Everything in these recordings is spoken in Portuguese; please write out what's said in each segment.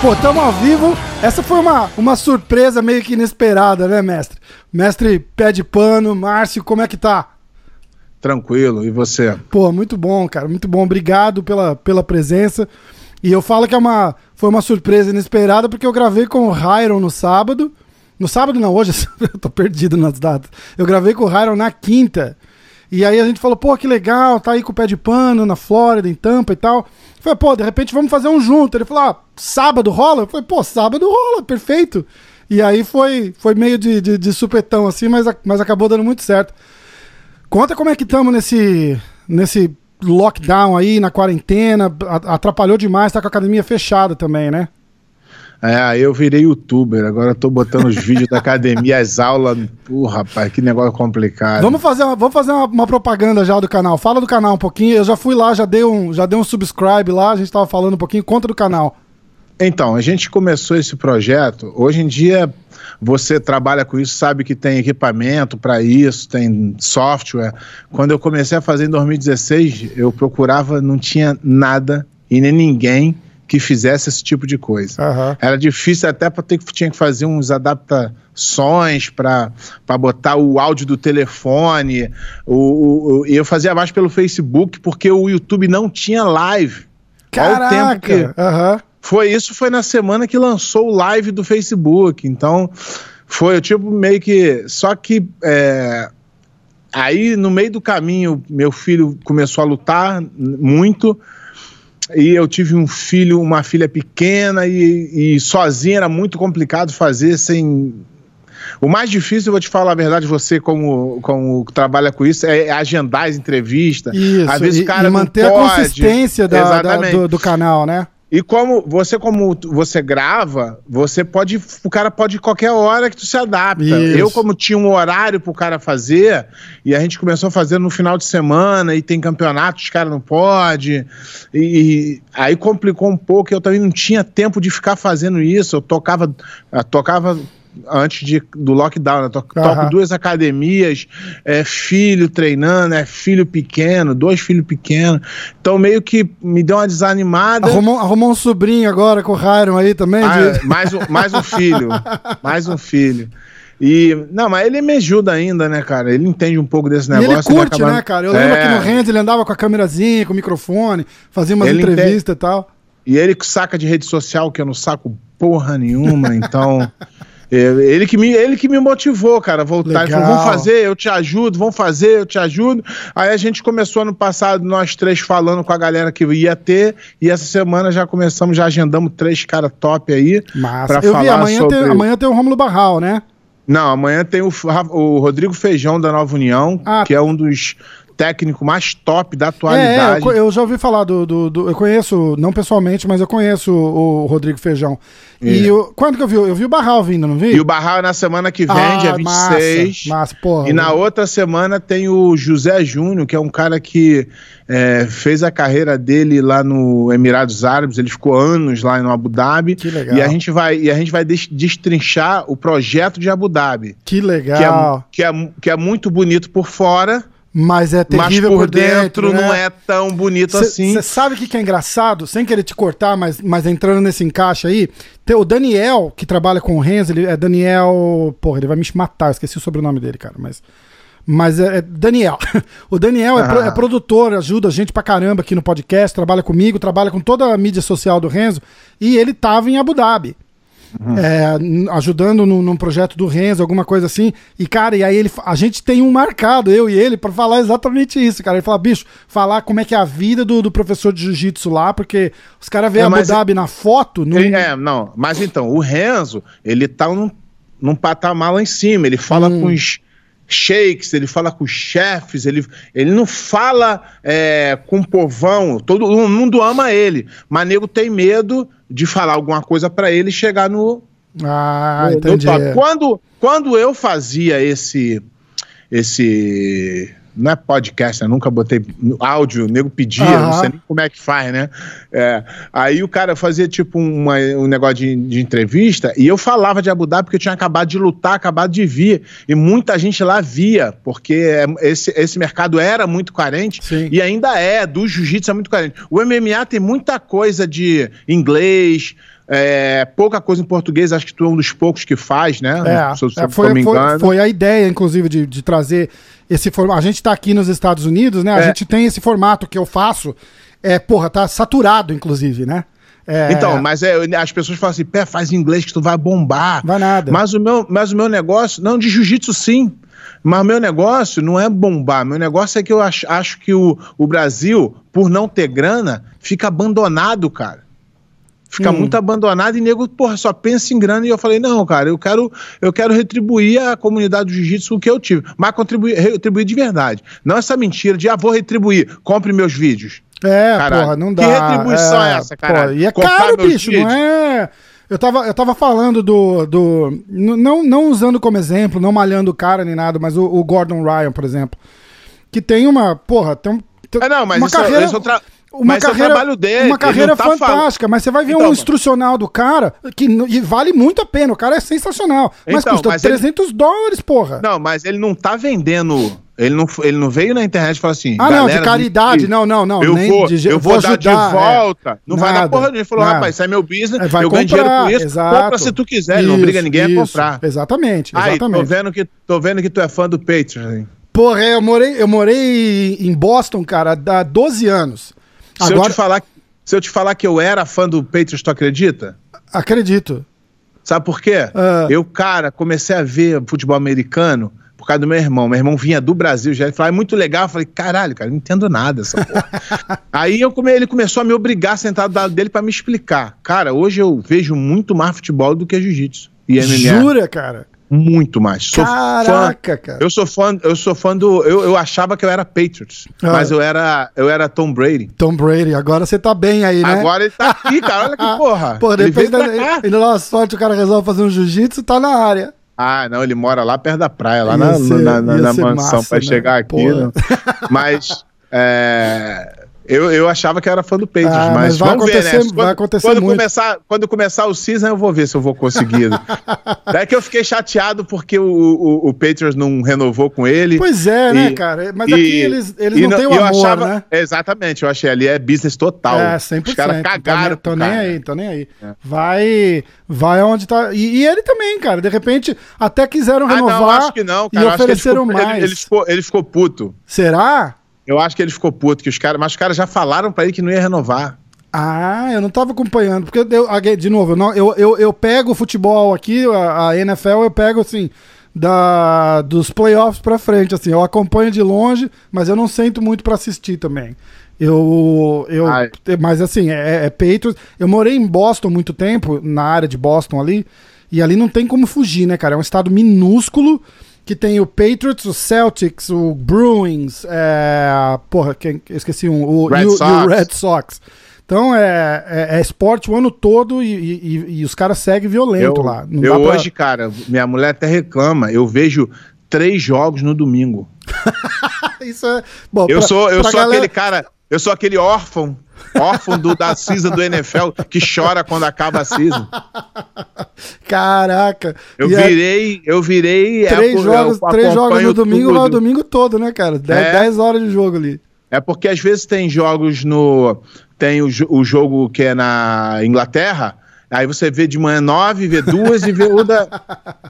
Pô, tamo ao vivo. Essa foi uma, uma surpresa meio que inesperada, né, mestre? Mestre pé de pano, Márcio, como é que tá? Tranquilo, e você? Pô, muito bom, cara, muito bom. Obrigado pela, pela presença. E eu falo que é uma, foi uma surpresa inesperada porque eu gravei com o Hyron no sábado. No sábado não, hoje eu tô perdido nas datas. Eu gravei com o Hyron na quinta. E aí a gente falou, pô, que legal, tá aí com o pé de pano na Flórida, em Tampa e tal. Eu falei, pô, de repente vamos fazer um junto. Ele falou, ah, sábado rola? Eu falei, pô, sábado rola, perfeito. E aí foi, foi meio de, de, de supetão assim, mas, mas acabou dando muito certo. Conta como é que estamos nesse, nesse lockdown aí, na quarentena. Atrapalhou demais, tá com a academia fechada também, né? É, eu virei youtuber, agora tô botando os vídeos da academia, as aulas. Pô, rapaz, que negócio complicado. Vamos fazer, uma, vamos fazer uma, uma, propaganda já do canal. Fala do canal um pouquinho. Eu já fui lá, já dei um, já dei um subscribe lá, a gente tava falando um pouquinho. Conta do canal. Então, a gente começou esse projeto. Hoje em dia, você trabalha com isso, sabe que tem equipamento para isso, tem software. Quando eu comecei a fazer em 2016, eu procurava, não tinha nada e nem ninguém que fizesse esse tipo de coisa. Uhum. Era difícil até para ter que tinha que fazer uns adaptações para botar o áudio do telefone. O, o, eu fazia mais pelo Facebook porque o YouTube não tinha live. Caraca! Olha tempo que uhum. foi isso foi na semana que lançou o live do Facebook. Então foi tipo meio que só que é, aí no meio do caminho meu filho começou a lutar muito e eu tive um filho, uma filha pequena e, e sozinha era muito complicado fazer sem o mais difícil, eu vou te falar a verdade, você como, como trabalha com isso, é agendar as entrevistas. Isso, Às vezes e, o cara e manter a consistência da, da, do, do canal, né? E como você como você grava, você pode, o cara pode ir qualquer hora que tu se adapta. Isso. Eu como tinha um horário pro cara fazer, e a gente começou a fazer no final de semana e tem campeonato, os caras não pode. E, e, aí complicou um pouco, eu também não tinha tempo de ficar fazendo isso. Eu tocava, eu tocava antes de, do lockdown, né? Toco, uhum. duas academias, é, filho treinando, é filho pequeno, dois filhos pequenos. Então meio que me deu uma desanimada. Arrumou, arrumou um sobrinho agora com o Hyron aí também? Ah, de... mais, um, mais um filho. mais um filho. E, não, mas ele me ajuda ainda, né, cara? Ele entende um pouco desse negócio. E ele curte, ele acaba... né, cara? Eu lembro é... que no Renzo ele andava com a câmerazinha, com o microfone, fazia umas ele entrevistas entende... e tal. E ele saca de rede social, que eu não saco porra nenhuma, então. Ele que, me, ele que me motivou, cara, a voltar. Ele falou, vamos fazer, eu te ajudo, vamos fazer, eu te ajudo. Aí a gente começou ano passado, nós três falando com a galera que ia ter, e essa semana já começamos, já agendamos três caras top aí. Massa. Eu falar vi, amanhã, sobre... tem, amanhã tem o Rômulo Barral, né? Não, amanhã tem o, o Rodrigo Feijão da Nova União, ah, que é um dos técnico mais top da atualidade. É, eu, eu, já ouvi falar do, do, do, Eu conheço, não pessoalmente, mas eu conheço o, o Rodrigo Feijão. É. E eu, quando que eu vi? Eu vi o Barral vindo, não vi? E o Barral é na semana que vem, ah, dia 26. Massa, massa porra. E na outra semana tem o José Júnior, que é um cara que é, fez a carreira dele lá no Emirados Árabes, ele ficou anos lá no Abu Dhabi. Que legal. E a gente vai, e a gente vai destrinchar o projeto de Abu Dhabi. Que legal. Que é, que é, que é muito bonito por fora mas é terrível mas por, por dentro, dentro né? não é tão bonito cê, assim. Você sabe o que, que é engraçado? Sem querer te cortar, mas, mas entrando nesse encaixe aí, tem o Daniel, que trabalha com o Renzo, ele é Daniel. Porra, ele vai me matar, esqueci o sobrenome dele, cara, mas. Mas é, é Daniel. o Daniel é, pro, é, produtor, ajuda a gente pra caramba aqui no podcast, trabalha comigo, trabalha com toda a mídia social do Renzo, e ele tava em Abu Dhabi. Uhum. É, ajudando no, num projeto do Renzo, alguma coisa assim. E, cara, e aí ele, a gente tem um marcado, eu e ele, para falar exatamente isso, cara. Ele fala, bicho, falar como é que é a vida do, do professor de jiu-jitsu lá, porque os caras veem é, Abu Dhabi na foto. Não... É, não, mas então, o Renzo, ele tá num, num patamar lá em cima, ele fala hum. com os shakes, ele fala com os chefes, ele, ele não fala é, com o povão, todo mundo ama ele, mas nego tem medo de falar alguma coisa para ele chegar no, ah, no, entendi. No Quando, quando eu fazia esse esse não é podcast, né? Nunca botei áudio, o nego pedia, uhum. não sei nem como é que faz, né? É, aí o cara fazia tipo uma, um negócio de, de, entrevista e eu falava de Abu Dhabi porque eu tinha acabado de lutar, acabado de vir. E muita gente lá via, porque é, esse, esse mercado era muito carente Sim. e ainda é, do jiu-jitsu é muito carente. O MMA tem muita coisa de inglês, é, pouca coisa em português, acho que tu é um dos poucos que faz, né? É, se, se é, foi, foi, foi, a ideia, inclusive, de, de trazer esse formato. A gente está aqui nos Estados Unidos, né? A é. gente tem esse formato que eu faço. É, porra, tá saturado, inclusive, né? É... Então, mas é, as pessoas falam assim, pé, faz inglês que tu vai bombar. Vai nada. Mas o meu, mas o meu negócio, não, de jiu-jitsu sim. Mas o meu negócio não é bombar. Meu negócio é que eu acho, acho que o, o Brasil, por não ter grana, fica abandonado, cara fica hum. muito abandonado e nego, porra, só pensa em grana. E eu falei, não, cara, eu quero, eu quero retribuir à comunidade do jiu-jitsu o que eu tive, mas contribuir, retribuir de verdade. Não essa mentira de, ah, vou retribuir, compre meus vídeos. É, Caralho. porra, não dá. Que retribuição é, é essa, cara? E é Comprar caro, bicho, vídeos. não é... Eu tava, eu tava falando do. do não, não usando como exemplo, não malhando o cara nem nada, mas o, o Gordon Ryan, por exemplo. Que tem uma. Porra, tem, tem é, não, mas uma isso, carreira. Isso tra uma mas carreira, é o trabalho dele. Uma carreira tá fantástica, mas você vai ver então, um instrucional do cara que vale muito a pena. O cara é sensacional. Mas então, custa mas 300 ele... dólares, porra. Não, mas ele não tá vendendo. Ele não, ele não veio na internet e falou assim. Ah, não, de caridade. não, não, não. Eu vou, de, eu vou, vou dar ajudar, de volta. É. Não nada, vai dar porra. Ele falou, nada. rapaz, isso é meu business. É, vai eu comprar, ganho dinheiro com isso. Exato. Compra se tu quiser. Isso, ele não obriga ninguém isso, a comprar. Exatamente. exatamente. Aí, tô vendo, que, tô vendo que tu é fã do Patreon. Porra, eu morei, eu morei em Boston, cara, há 12 anos. Se, Agora... eu te falar, se eu te falar que eu era fã do Patriots, tu acredita? Acredito. Sabe por quê? Uh... Eu, cara, comecei a ver futebol americano por causa do meu irmão. Meu irmão vinha do Brasil já. Ele é muito legal. Eu falei, caralho, cara, não entendo nada essa porra. Aí eu come... ele começou a me obrigar a sentar do lado dele para me explicar. Cara, hoje eu vejo muito mais futebol do que jiu-jitsu. E MMA. Jura, cara? Muito mais. Sou Caraca, fã, cara. Eu sou fã, eu sou fã do. Eu, eu achava que eu era Patriots, ah. mas eu era, eu era Tom Brady. Tom Brady, agora você tá bem aí, né? Agora ele tá aqui, cara. Olha que porra. Pô, depende da. Ele dá uma sorte, o cara resolve fazer um jiu-jitsu, tá na área. Ah, não, ele mora lá perto da praia, lá na, ser, na, na, na mansão massa, pra né? chegar aqui. Né? Mas. É, eu, eu achava que era fã do Patriots, ah, mas, mas vai vamos ver, né? Quando, vai acontecer quando muito. Começar, quando começar o season, eu vou ver se eu vou conseguir. é que eu fiquei chateado porque o, o, o, Patriots não renovou com ele. Pois é, né, e, né, cara? Mas e, aqui eles, eles não têm o amor, achava, né? Exatamente, eu achei ali é business total. É, 100%. Os caras cagaram. Tô, nem, tô nem aí, tô nem aí. É. Vai, vai onde tá... E, e, ele também, cara, de repente até quiseram renovar ah, não, acho que não, cara. e ofereceram ele ficou, mais. Ele, ele, ficou, ele ficou puto. Será? Eu acho que ele ficou puto, que os caras, mas os caras já falaram para ele que não ia renovar. Ah, eu não tava acompanhando, porque eu, de novo, eu, não, eu, eu, eu pego o futebol aqui, a, a, NFL, eu pego assim, da, dos playoffs pra frente, assim, eu acompanho de longe, mas eu não sento muito para assistir também. Eu, eu, mas assim, é, é Patriots. Eu morei em Boston muito tempo, na área de Boston ali, e ali não tem como fugir, né, cara? É um estado minúsculo que tem o Patriots, o Celtics, o Bruins, é, porra, quem, esqueci um, o, Red e, o, e, o, Red Sox. Então é, é, é, esporte o ano todo e, e, e os caras seguem violento eu, lá. Não eu pra... hoje, cara, minha mulher até reclama, eu vejo três jogos no domingo. Isso é. Bom, eu pra, sou, eu sou galera... aquele cara, eu sou aquele órfão órfão do, da season do NFL que chora quando acaba a season. Caraca. Eu virei, eu virei. É, três é, jogos, três jogos no domingo, vai o domingo todo, né, cara? Dez, é, horas de jogo ali. É porque às vezes tem jogos no. Tem o, o jogo que é na Inglaterra Aí você vê de manhã nove, vê duas e vê o da.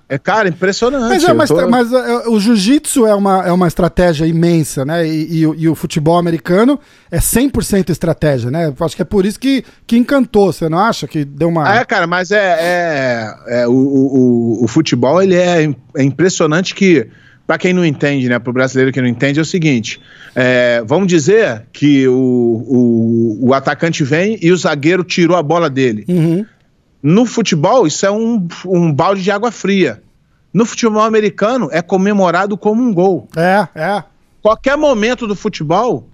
É, cara, impressionante. Mas, é, mas, tô... mas é, o jiu-jitsu é uma, é uma estratégia imensa, né? E, e, e o futebol americano é 100% estratégia, né? Acho que é por isso que, que encantou, você não acha? Que deu uma. Ah, é, cara, mas é. é, é o, o, o, futebol ele é, é impressionante que. Para quem não entende, né? Para o brasileiro que não entende, é o seguinte: é, vamos dizer que o, o, o atacante vem e o zagueiro tirou a bola dele. Uhum. No futebol, isso é um, um balde de água fria. No futebol americano, é comemorado como um gol. É, é. Qualquer momento do futebol,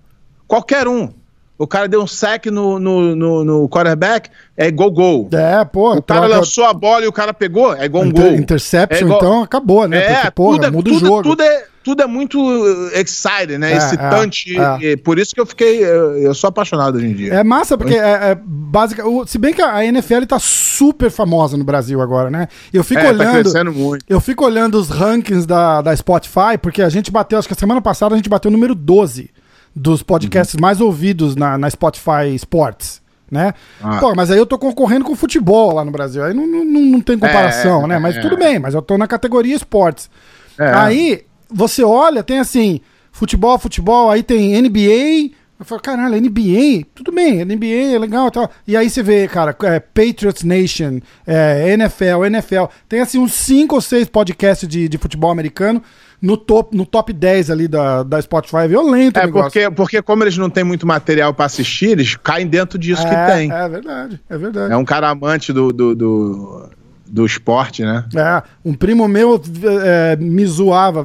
qualquer um. O cara deu um sec no, no, no, no quarterback, é gol, gol. É, pô. O cara troca... lançou a bola e o cara pegou, é igual um Inter, gol. Interception, é igual... então acabou, né? É, Porque, porra, tudo, é- muda tudo, o jogo. Tudo é, tudo é muito exciting, né? É, Excitante. É, é. Por isso que eu fiquei. Eu sou apaixonado hoje em dia. É massa, porque é, é básica. Se bem que a NFL tá super famosa no Brasil agora, né? Eu fico é, tá olhando. Tá muito. Eu fico olhando os rankings da, da Spotify, porque a gente bateu, acho que a semana passada a gente bateu o número 12 dos podcasts uhum. mais ouvidos na, na Spotify Sports né? Ah. Pô, mas aí eu tô concorrendo com futebol lá no Brasil. Aí não, não, não tem comparação, é, né? Mas é. tudo bem, mas eu tô na categoria esportes. É. Aí você olha, tem assim, futebol, futebol, aí tem NBA. Eu falo, caralho, NBA? Tudo bem, NBA é legal e tal. E aí você vê, cara, é, Patriots Nation, é, NFL, NFL. Tem assim uns cinco ou seis podcasts de, de futebol americano no top, no top 10 ali da, da Spotify, violento. É, porque, porque como eles não têm muito material para assistir, eles caem dentro disso é, que tem. É verdade, é verdade. É um cara amante do, do, do, do esporte, né? É, um primo meu é, me zoava,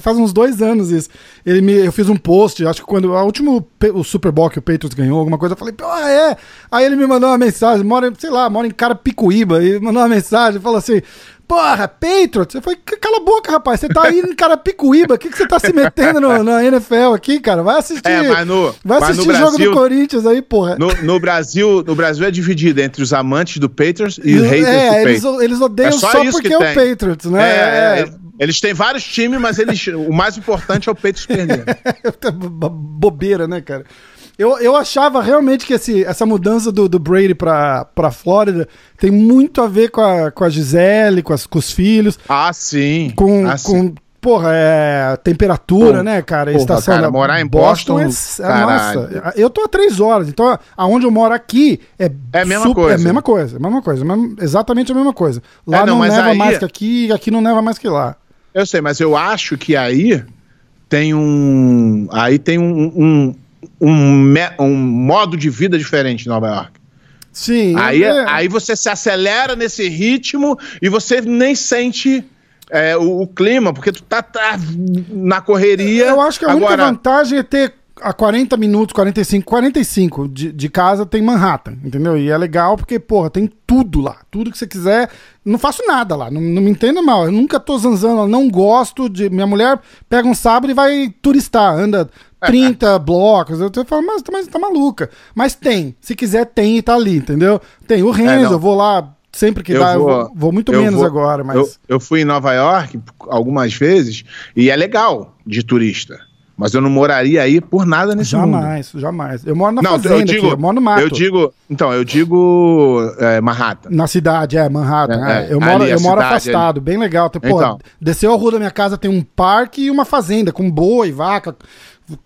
faz uns dois anos isso. Ele me, eu fiz um post, acho que quando o último o Super Bowl que o Patriots ganhou, alguma coisa, eu falei, ah, é. Aí ele me mandou uma mensagem, mora, sei lá, mora em Carapicuíba, e mandou uma mensagem, falou assim: Porra, Patriots? Eu falei, cala a boca, rapaz. Você tá aí em Carapicuíba. O que, que você tá se metendo no, na NFL aqui, cara? Vai assistir. É, mas no, vai assistir o jogo do Corinthians aí, porra. No, no, Brasil, no Brasil é dividido entre os amantes do Patriots e os haters é, do eles, eles odeiam é só, só porque é o Patriots, né? É, é, é. Eles têm vários times, mas eles, o mais importante é o Patriots perder. Bobeira, né, cara? Eu, eu achava realmente que esse, essa mudança do, do Brady pra, pra Flórida tem muito a ver com a, com a Gisele, com, as, com os filhos. Ah, sim. Com, ah, com sim. porra, é, temperatura, Pô, né, cara? Porra, estação cara, da, morar em Boston, Boston é, é nossa. Eu tô a três horas, então aonde eu moro aqui é, é a mesma super, coisa. É a mesma coisa, é mesma coisa, exatamente a mesma coisa. Lá é, não, não neva aí... mais que aqui, aqui não neva mais que lá. Eu sei, mas eu acho que aí tem um. Aí tem um, um, um, um modo de vida diferente em Nova York. Sim. Aí, é. aí você se acelera nesse ritmo e você nem sente é, o, o, clima, porque tu tá, tá, na correria. Eu acho que a Agora... única vantagem é ter a 40 minutos, 45, 45 de, de casa tem Manhattan, entendeu? E é legal porque, porra, tem tudo lá. Tudo que você quiser. Não faço nada lá, não, não me entenda mal. Eu nunca tô zanzando, não gosto de. Minha mulher pega um sábado e vai turistar, anda 30 blocos. Eu falo, mas, mas tá maluca. Mas tem. Se quiser, tem e tá ali, entendeu? Tem o Renzo, é, eu vou lá sempre que eu dá. Vou, eu vou, vou muito menos vou, agora, mas. Eu, eu fui em Nova York algumas vezes e é legal de turista. Mas eu não moraria aí por nada nesse jamais, mundo. Jamais, jamais. Eu moro na não, fazenda eu, digo, aqui, eu moro no mato. Eu digo, então, eu digo é, Manhattan. Na cidade, é, Manhattan. É, é. Eu moro, eu moro afastado, ali. bem legal. Tem, pô, então. desceu a rua da minha casa, tem um parque e uma fazenda com boi, vaca,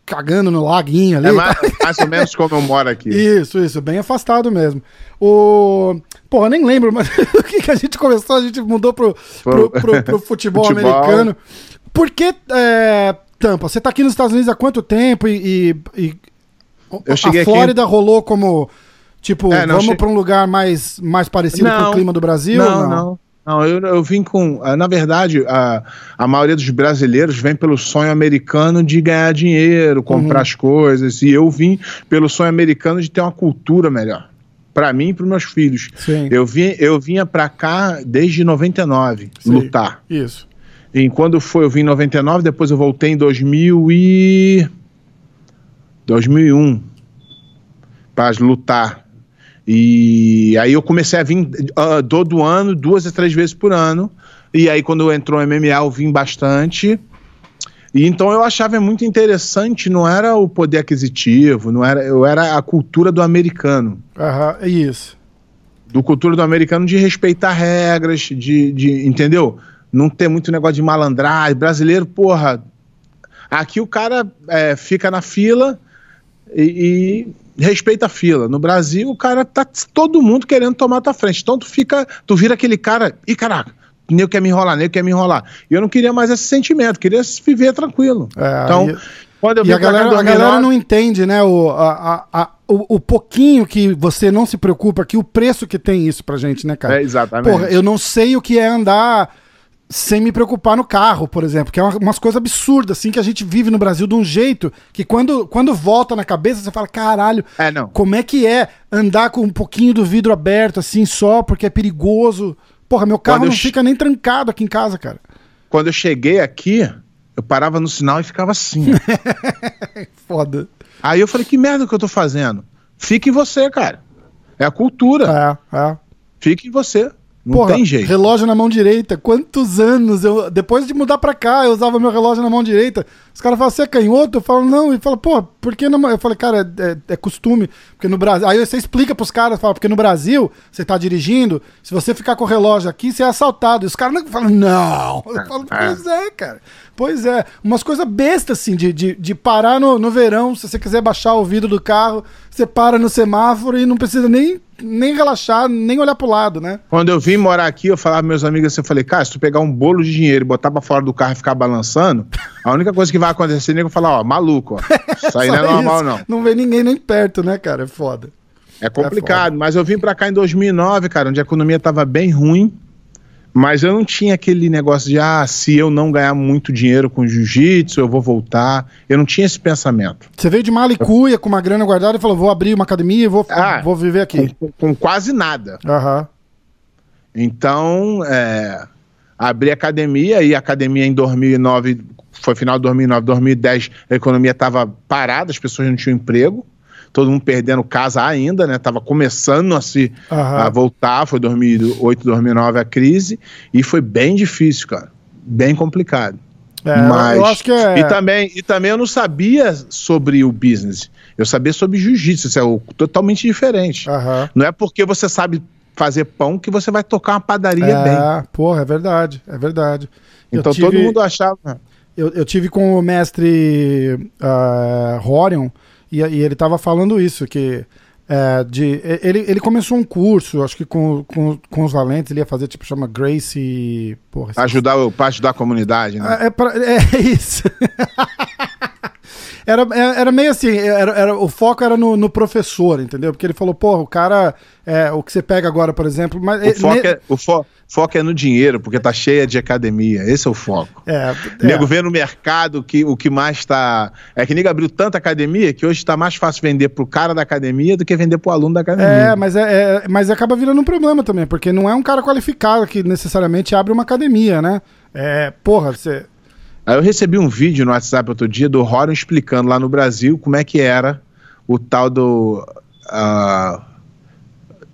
cagando no laguinho ali. É mais, mais ou menos como eu moro aqui. Isso, isso, bem afastado mesmo. O... Porra, nem lembro, mas o que, que a gente começou? A gente mudou pro, pro, pro, pro futebol, futebol, americano. Por que é, Tampa? Você tá aqui nos Estados Unidos há quanto tempo e, e, e eu cheguei a Flórida aqui... rolou como tipo, é, vamos che... para um lugar mais, mais parecido não, com o clima do Brasil? Não, não. não. Não, eu, eu vim com. Ah, na verdade, a, a maioria dos brasileiros vem pelo sonho americano de ganhar dinheiro, comprar uhum. as coisas. E eu vim pelo sonho americano de ter uma cultura melhor. Para mim e para meus filhos. Sim. Eu, vim, eu vinha para cá desde 99 Sim. lutar. Isso. E quando foi, eu vim em 99, depois eu voltei em 2000 e... 2001 para lutar. E aí eu comecei a vir uh, todo ano, duas a três vezes por ano. E aí quando entrou o MMA eu vim bastante. E então eu achava muito interessante, não era o poder aquisitivo, não era, eu era a cultura do americano. Aham, é isso. Do cultura do americano de respeitar regras, de, de entendeu? Não ter muito negócio de malandragem. Brasileiro, porra. Aqui o cara é, fica na fila e, e, respeita a fila. No Brasil, o cara tá todo mundo querendo tomar a tua frente. Então tu fica, tu vira aquele cara, e caraca, nem quer me enrolar, nem quer me enrolar. E eu não queria mais esse sentimento, queria viver tranquilo. É, então, e, quando eu e a galera, a galera não entende, né, o, a, a, o, o, pouquinho que você não se preocupa, que o preço que tem isso pra gente, né, cara? É, exatamente. Porra, eu não sei o que é andar sem me preocupar no carro, por exemplo, que é umas coisas absurdas, assim, que a gente vive no Brasil de um jeito que quando, quando volta na cabeça, você fala, caralho, é, não. como é que é andar com um pouquinho do vidro aberto, assim, só porque é perigoso? Porra, meu carro não che... fica nem trancado aqui em casa, cara. Quando eu cheguei aqui, Eu parava no sinal e ficava assim. Foda. Aí eu falei, que merda que eu tô fazendo? Fique em você, cara. É a cultura. É, é. Fique em você. Não Porra, tem jeito. Relógio na mão direita. Quantos anos eu. Depois de mudar pra cá, eu usava meu relógio na mão direita. Os caras falam, você é canhoto? Eu falo, não. E fala, pô, por que não? Eu falei, cara, é, é, é, costume. Porque no Brasil. Aí você explica pros caras, fala, porque no Brasil, você tá dirigindo, se você ficar com o relógio aqui, você é assaltado. E os caras não falam, não. Eu falo, é. pois é, cara. Pois é. Umas coisas bestas, assim, de, de, de parar no, no verão, se você quiser baixar o vidro do carro, você para no semáforo e não precisa nem nem relaxar, nem olhar pro lado, né? Quando eu vim morar aqui, eu falava meus amigos assim, eu falei, cara, se tu pegar um bolo de dinheiro e botar pra fora do carro e ficar balançando, a única coisa que vai acontecer é eu falar, ó, maluco, ó. Isso aí não é normal, não. Não vê ninguém nem perto, né, cara? É foda. É complicado, é mas eu vim pra cá em 2009, cara, onde a economia tava bem ruim. Mas eu não tinha aquele negócio de, ah, se eu não ganhar muito dinheiro com jiu-jitsu, eu vou voltar. Eu não tinha esse pensamento. Você veio de Malicuia com uma grana guardada e falou, vou abrir uma academia e vou, ah, vou viver aqui. Com, com quase nada. Uhum. Então, é, abri a academia e a academia em 2009, foi final de 2009, 2010, a economia estava parada, as pessoas não tinham emprego todo mundo perdendo casa ainda, né? Tava começando a se uhum. a voltar, foi 2008, 2009 a crise e foi bem difícil, cara, bem complicado. É, Mas, eu acho que é... e também e também eu não sabia sobre o business. Eu sabia sobre jiu-jitsu, isso é totalmente diferente. Uhum. Não é porque você sabe fazer pão que você vai tocar uma padaria é, bem. Porra, é verdade, é verdade. Então tive, todo mundo achava. Eu, eu tive com o mestre uh, Horion, e, e ele estava falando isso, que é, de, ele, ele começou um curso, acho que com, com, com os valentes, ele ia fazer tipo, chama Grace. Porra, ajudar, pra ajudar a comunidade, né? É, é, pra, é isso. Era, é, era meio assim, era, era, o foco era no, no professor, entendeu? Porque ele falou, porra, o cara, é, o que você pega agora, por exemplo. Mas, o, foco ne... é, o fo foco é no dinheiro, porque tá cheia de academia. Esse é o foco. É, é. Nego vê no mercado que o que mais tá. É que nego abriu tanta academia que hoje tá mais fácil vender pro cara da academia do que vender pro aluno da academia. É, mas, é, é mas acaba virando um problema também, porque não é um cara qualificado que necessariamente abre uma academia, né? É, porra, você Aí eu recebi um vídeo no WhatsApp outro dia do Horan explicando lá no Brasil como é que era o tal do uh,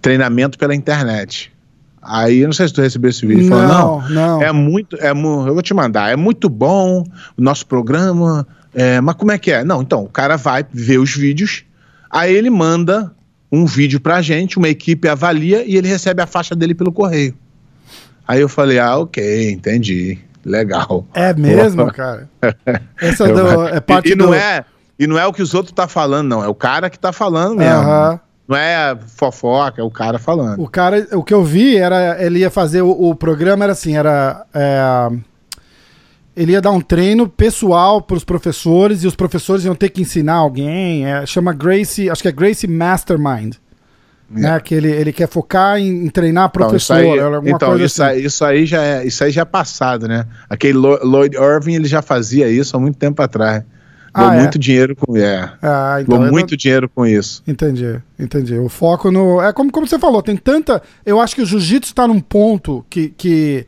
treinamento pela internet. Aí, eu não sei se tu recebeu esse vídeo. Não, falou, não, não. É muito, é, eu vou te mandar, é muito bom o nosso programa, é, mas como é que é? Não, então, o cara vai ver os vídeos, aí ele manda um vídeo pra gente, uma equipe avalia e ele recebe a faixa dele pelo correio. Aí eu falei, ah, ok, entendi. Legal. É mesmo, cara? Essa é, do, é parte e, e não do... é E não é o que os outros tá falando, não. É o cara que tá falando mesmo. Uhum. Não é fofoca, é o cara falando. O cara, o que eu vi era, ele ia fazer o, o programa era assim, era é, ele ia dar um treino pessoal para os professores e os professores iam ter que ensinar alguém. É, chama Grace, acho que é Grace Mastermind. Né, que ele, ele quer focar em, em treinar professor. Então, isso aí, então isso, assim. aí, isso, aí já é, isso aí já é passado, né? Aquele Lloyd Irving ele já fazia isso há muito tempo atrás. Deu ah, é? muito dinheiro com é. Ah, então Deu muito não... dinheiro com isso. Entendi, entendi. O foco no. É como, como você falou, tem tanta. Eu acho que o jiu-jitsu está num ponto que, que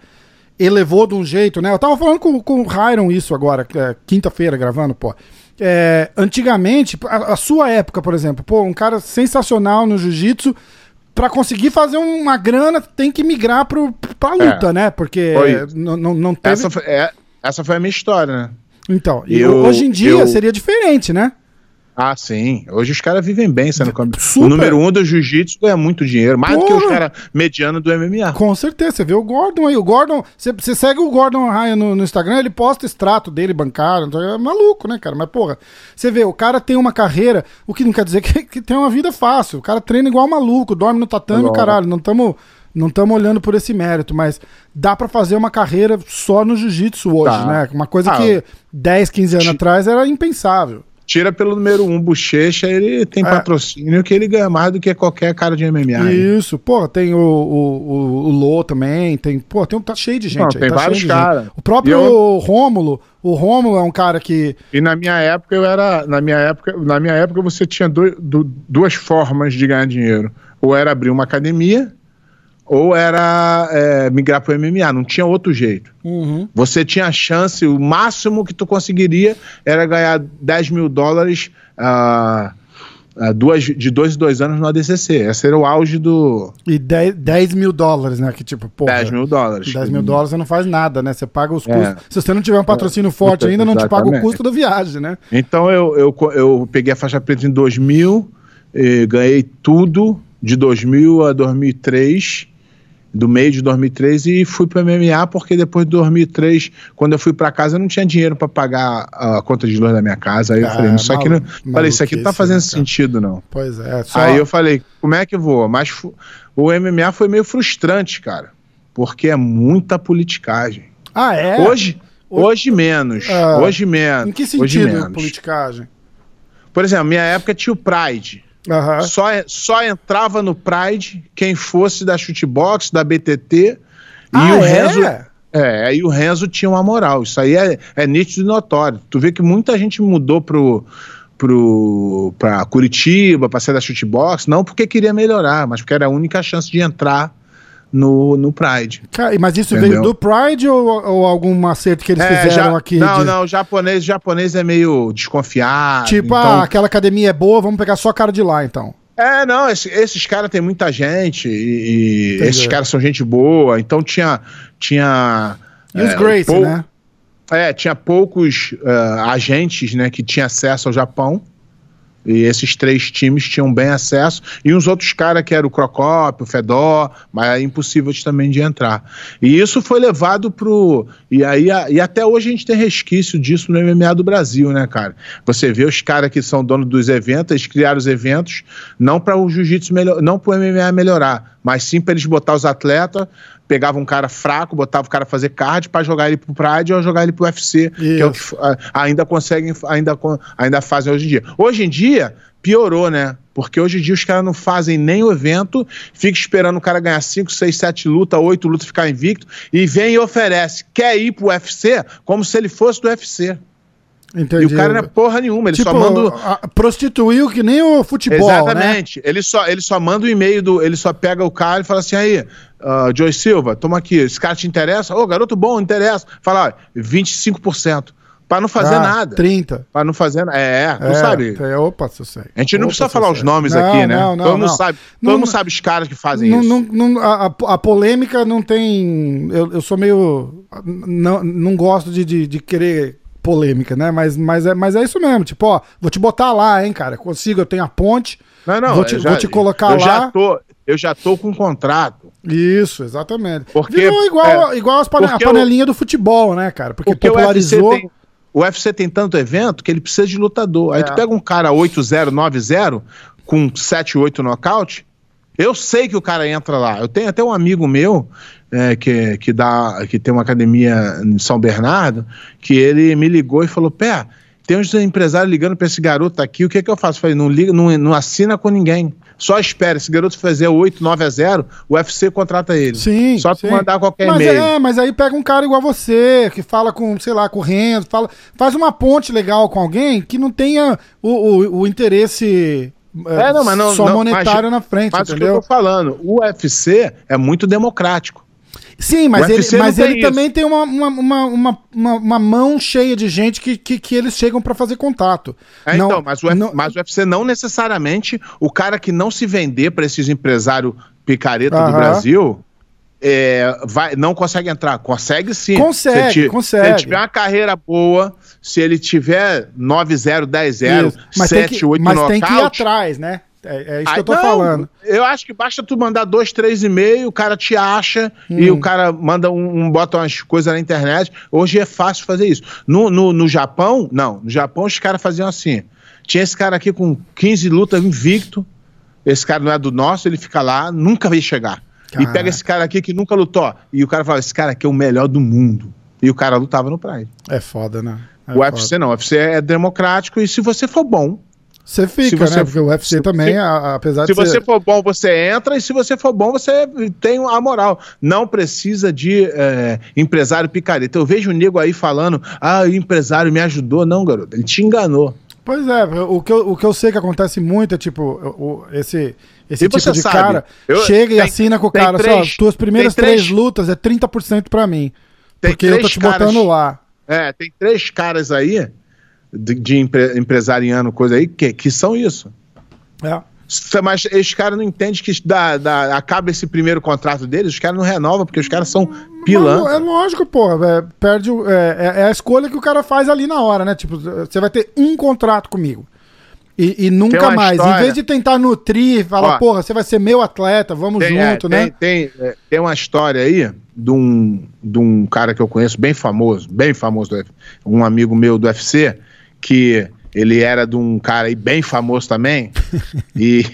elevou de um jeito, né? Eu tava falando com, com o Hyron isso agora, é, quinta-feira gravando, pô. É, antigamente, a, a, sua época, por exemplo, pô, um cara sensacional no jiu-jitsu, para conseguir fazer uma grana, tem que migrar pro, pra luta, é, né? Porque não, não, não teve... Essa foi, é, essa foi a minha história, né? Então, eu, hoje em dia eu... seria diferente, né? Ah, sim. Hoje os caras vivem bem sendo Super. O número um do jiu-jitsu ganha muito dinheiro, mais Porra. do que os caras medianos do MMA. Com certeza. Você vê o Gordon aí. O Gordon. Você, você segue o Gordon Ryan no, no, Instagram, ele posta extrato dele bancário. É maluco, né, cara? Mas, porra, você vê, o cara tem uma carreira, o que não quer dizer que, que tem uma vida fácil. O cara treina igual maluco, dorme no tatame, caralho. Não estamos não estamos olhando por esse mérito, mas dá para fazer uma carreira só no jiu-jitsu hoje, tá. né? Uma coisa ah, que 10, 15 anos atrás era impensável. Tira pelo número um, bochecha, ele tem é. patrocínio que ele ganha mais do que qualquer cara de MMA. Isso, pô, tem o, o, o, Lô também, tem, pô, tem, tá cheio de gente. Não, aí, tem tá vários caras. O próprio eu... Rômulo, o Rômulo é um cara que. E na minha época eu era. Na minha época, na minha época você tinha do, do, duas formas de ganhar dinheiro. Ou era abrir uma academia, ou era é, migrar para o MMA, não tinha outro jeito. Uhum. Você tinha a chance, o máximo que tu conseguiria era ganhar 10 mil dólares uh, uh, duas, de dois em dois anos no ADCC. Esse era o auge do. E 10, 10 mil dólares, né? Que tipo, pô. 10 mil dólares. 10 mil dólares você não faz nada, né? Você paga os custos. É. Se você não tiver um patrocínio é. forte ainda, não te paga o custo da viagem, né? Então eu, eu, eu peguei a faixa preta em 2000, ganhei tudo de 2000 a 2003 do meio de 2003 e fui para o MMA porque depois de 2003, quando eu fui para casa, eu não tinha dinheiro para pagar a conta de luz da minha casa. Aí eu falei, isso aqui não, falei, isso aqui não tá fazendo né, sentido não. Pois é. Só... Aí eu falei, como é que eu vou? Mas o MMA foi meio frustrante, cara, porque é muita politicagem. Ah, é? Hoje, hoje menos, ah, hoje menos. Em que sentido politicagem? Por exemplo, minha época tinha o Pride. Uhum. Só, só entrava no Pride quem fosse da Chutebox, da BTT. Ah, e o é? Renzo. É, e o Renzo tinha uma moral. Isso aí é, é nítido e notório. Tu vê que muita gente mudou pro, pro, pra Curitiba, pra sair da Chutebox, não porque queria melhorar, mas porque era a única chance de entrar no, no Pride. Mas isso entendeu? veio do Pride ou, ou algum acerto que eles é, fizeram já, aqui? Não, de... não, o japonês, japonês é meio desconfiado. Tipo, então... ah, aquela academia é boa, vamos pegar só a cara de lá, então. É, não, esse, esses caras tem muita gente e, e esses caras são gente boa, então tinha. tinha e os é, Grace, pou... né? É, tinha poucos uh, agentes né, que tinham acesso ao Japão. E esses três times tinham bem acesso. E uns outros caras que eram o Crocop, o Fedor, mas é impossível também de entrar. E isso foi levado pro. E aí e até hoje a gente tem resquício disso no MMA do Brasil, né, cara? Você vê os caras que são donos dos eventos, eles criaram os eventos não para o jiu-jitsu melhor, não para o MMA melhorar, mas sim para eles botar os atletas pegava um cara fraco, botava o cara fazer card para jogar ele pro Pride ou jogar ele pro UFC, Isso. que é o que ainda conseguem, ainda, ainda fazem hoje em dia. Hoje em dia, piorou, né? Porque hoje em dia os caras não fazem nem o evento, fica esperando o cara ganhar 5, 6, 7 lutas, 8 lutas, ficar invicto, e vem e oferece. Quer ir pro UFC como se ele fosse do UFC. Entendi. E o cara não é porra nenhuma, ele tipo, só manda. Prostituiu que nem o futebol. Né? Exatamente. Né? Ele, só, ele só manda o um e-mail do. Ele só pega o cara e fala assim: aí, uh, Joy Silva, toma aqui, esse cara te interessa? Ô, oh, garoto bom, interessa. Fala, ó, 25%. Pra não fazer ah, nada. 30. Pra não fazer nada. É, não é, sabe? É, opa, se eu sei. A gente não opa, precisa falar os nomes não, aqui, né? Não, não, todo mundo sabe. Não, todo mundo sabe os caras que fazem não, isso. Não, a, a, polêmica não tem. Eu, eu sou meio. Não, não gosto de, de, de querer polêmica, né? Mas, mas, é, mas é isso mesmo. Tipo, ó, vou te botar lá, hein, cara. Consigo, eu tenho a ponte. Não, não, vou te, já, vou te colocar eu lá. Já tô, eu já tô com um contrato. Isso, exatamente. Porque, Virou igual, é, igual as pane a panelinha do futebol, né, cara? Porque, porque popularizou. O UFC, tem, o UFC tem tanto evento que ele precisa de lutador. É. Aí tu pega um cara 8-0, 9-0, com 7, 8 nocaute. Eu sei que o cara entra lá. Eu tenho até um amigo meu é, que, que, dá, que tem uma academia em São Bernardo, que ele me ligou e falou: Pé, tem uns empresários ligando para esse garoto aqui, o que, é que eu faço? Eu falei: não, liga, não, não assina com ninguém. Só espera, esse garoto fazer 8, 9 a 0, o UFC contrata ele. Sim. Só sim. mandar qualquer mas e-mail. É, mas aí pega um cara igual você, que fala com, sei lá, com o Renzo, fala, faz uma ponte legal com alguém que não tenha o, o, o interesse é, não, mas não, só não, monetário mas, na frente, mas entendeu? Mas o que eu tô falando, o UFC é muito democrático. Sim, mas ele, mas ele também tem uma, uma, uma, uma, uma, mão cheia de gente que, que, que eles chegam para fazer contato. É, não, então, mas o, não... mas o UFC não necessariamente, o cara que não se vender para esses empresários picareta -huh. do Brasil, é, vai, não consegue entrar. Consegue sim. Consegue, se consegue. Se ele tiver uma carreira boa, se ele tiver 9-0, 10-0, 7-8 Mas tem que ir atrás, né? É, é isso que eu tô não, falando. Eu acho que basta tu mandar dois, três e meio, o cara te acha hum. e o cara manda um, um, bota umas coisas na internet. Hoje é fácil fazer isso. No, no, no Japão, não. No Japão os caras faziam assim. Tinha esse cara aqui com 15 lutas invicto. Esse cara não é do nosso, ele fica lá, nunca veio chegar. Caraca. E pega esse cara aqui que nunca lutou. E o cara fala: esse cara aqui é o melhor do mundo. E o cara lutava no Pride. É foda, né? É o UFC foda. não. O UFC é democrático e se você for bom, você fica, você, né? Porque o UFC também, apesar se de. Se você for bom, você entra, e se você for bom, você tem a moral. Não precisa de é, empresário picareta. Eu vejo o nego aí falando, ah, o empresário me ajudou. Não, garoto, ele te enganou. Pois é, o que, eu, o que eu sei que acontece muito é tipo, o, esse esse e tipo de sabe, cara, eu, chega tem, e assina com o cara, três, só, tuas primeiras três, três, lutas é 30% pra mim. porque eu tô te caras, botando lá. É, tem três caras aí, de, de empre, empresariano, coisa aí, que, que são isso. É. Mas esses caras não entendem que dá, dá, acaba esse primeiro contrato deles, os caras não renovam, porque os caras são pilã. É lógico, porra. É, perde, é, é, é, a escolha que o cara faz ali na hora, né? Tipo, você vai ter um contrato comigo. E, e nunca mais. História. Em vez de tentar nutrir, falar, Ó, porra, você vai ser meu atleta, vamos tem, é, junto, né? Tem, tem, é, tem uma história aí de um, de um cara que eu conheço, bem famoso, bem famoso, um amigo meu do UFC, que ele era de um cara aí bem famoso também, e,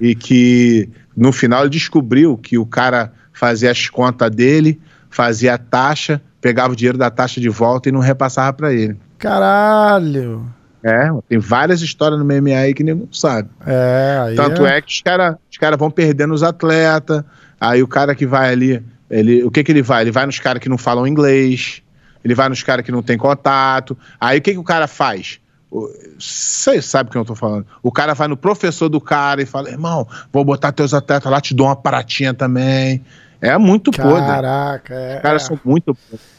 e que no final ele descobriu que o cara fazia as contas dele, fazia a taxa, pegava o dinheiro da taxa de volta e não repassava para ele. Caralho! É, tem várias histórias no MMA aí que ninguém sabe. É, aí Tanto é, é que os caras os cara vão perdendo os atletas, aí o cara que vai ali, ele, o que que ele vai? Ele vai nos caras que não falam inglês, ele vai nos caras que não tem contato, aí o que que o cara faz? Você sabe o que eu tô falando. O cara vai no professor do cara e fala: irmão, vou botar teus atletas lá, te dou uma paratinha também. É muito podre. Caraca, é. Os caras são muito podres.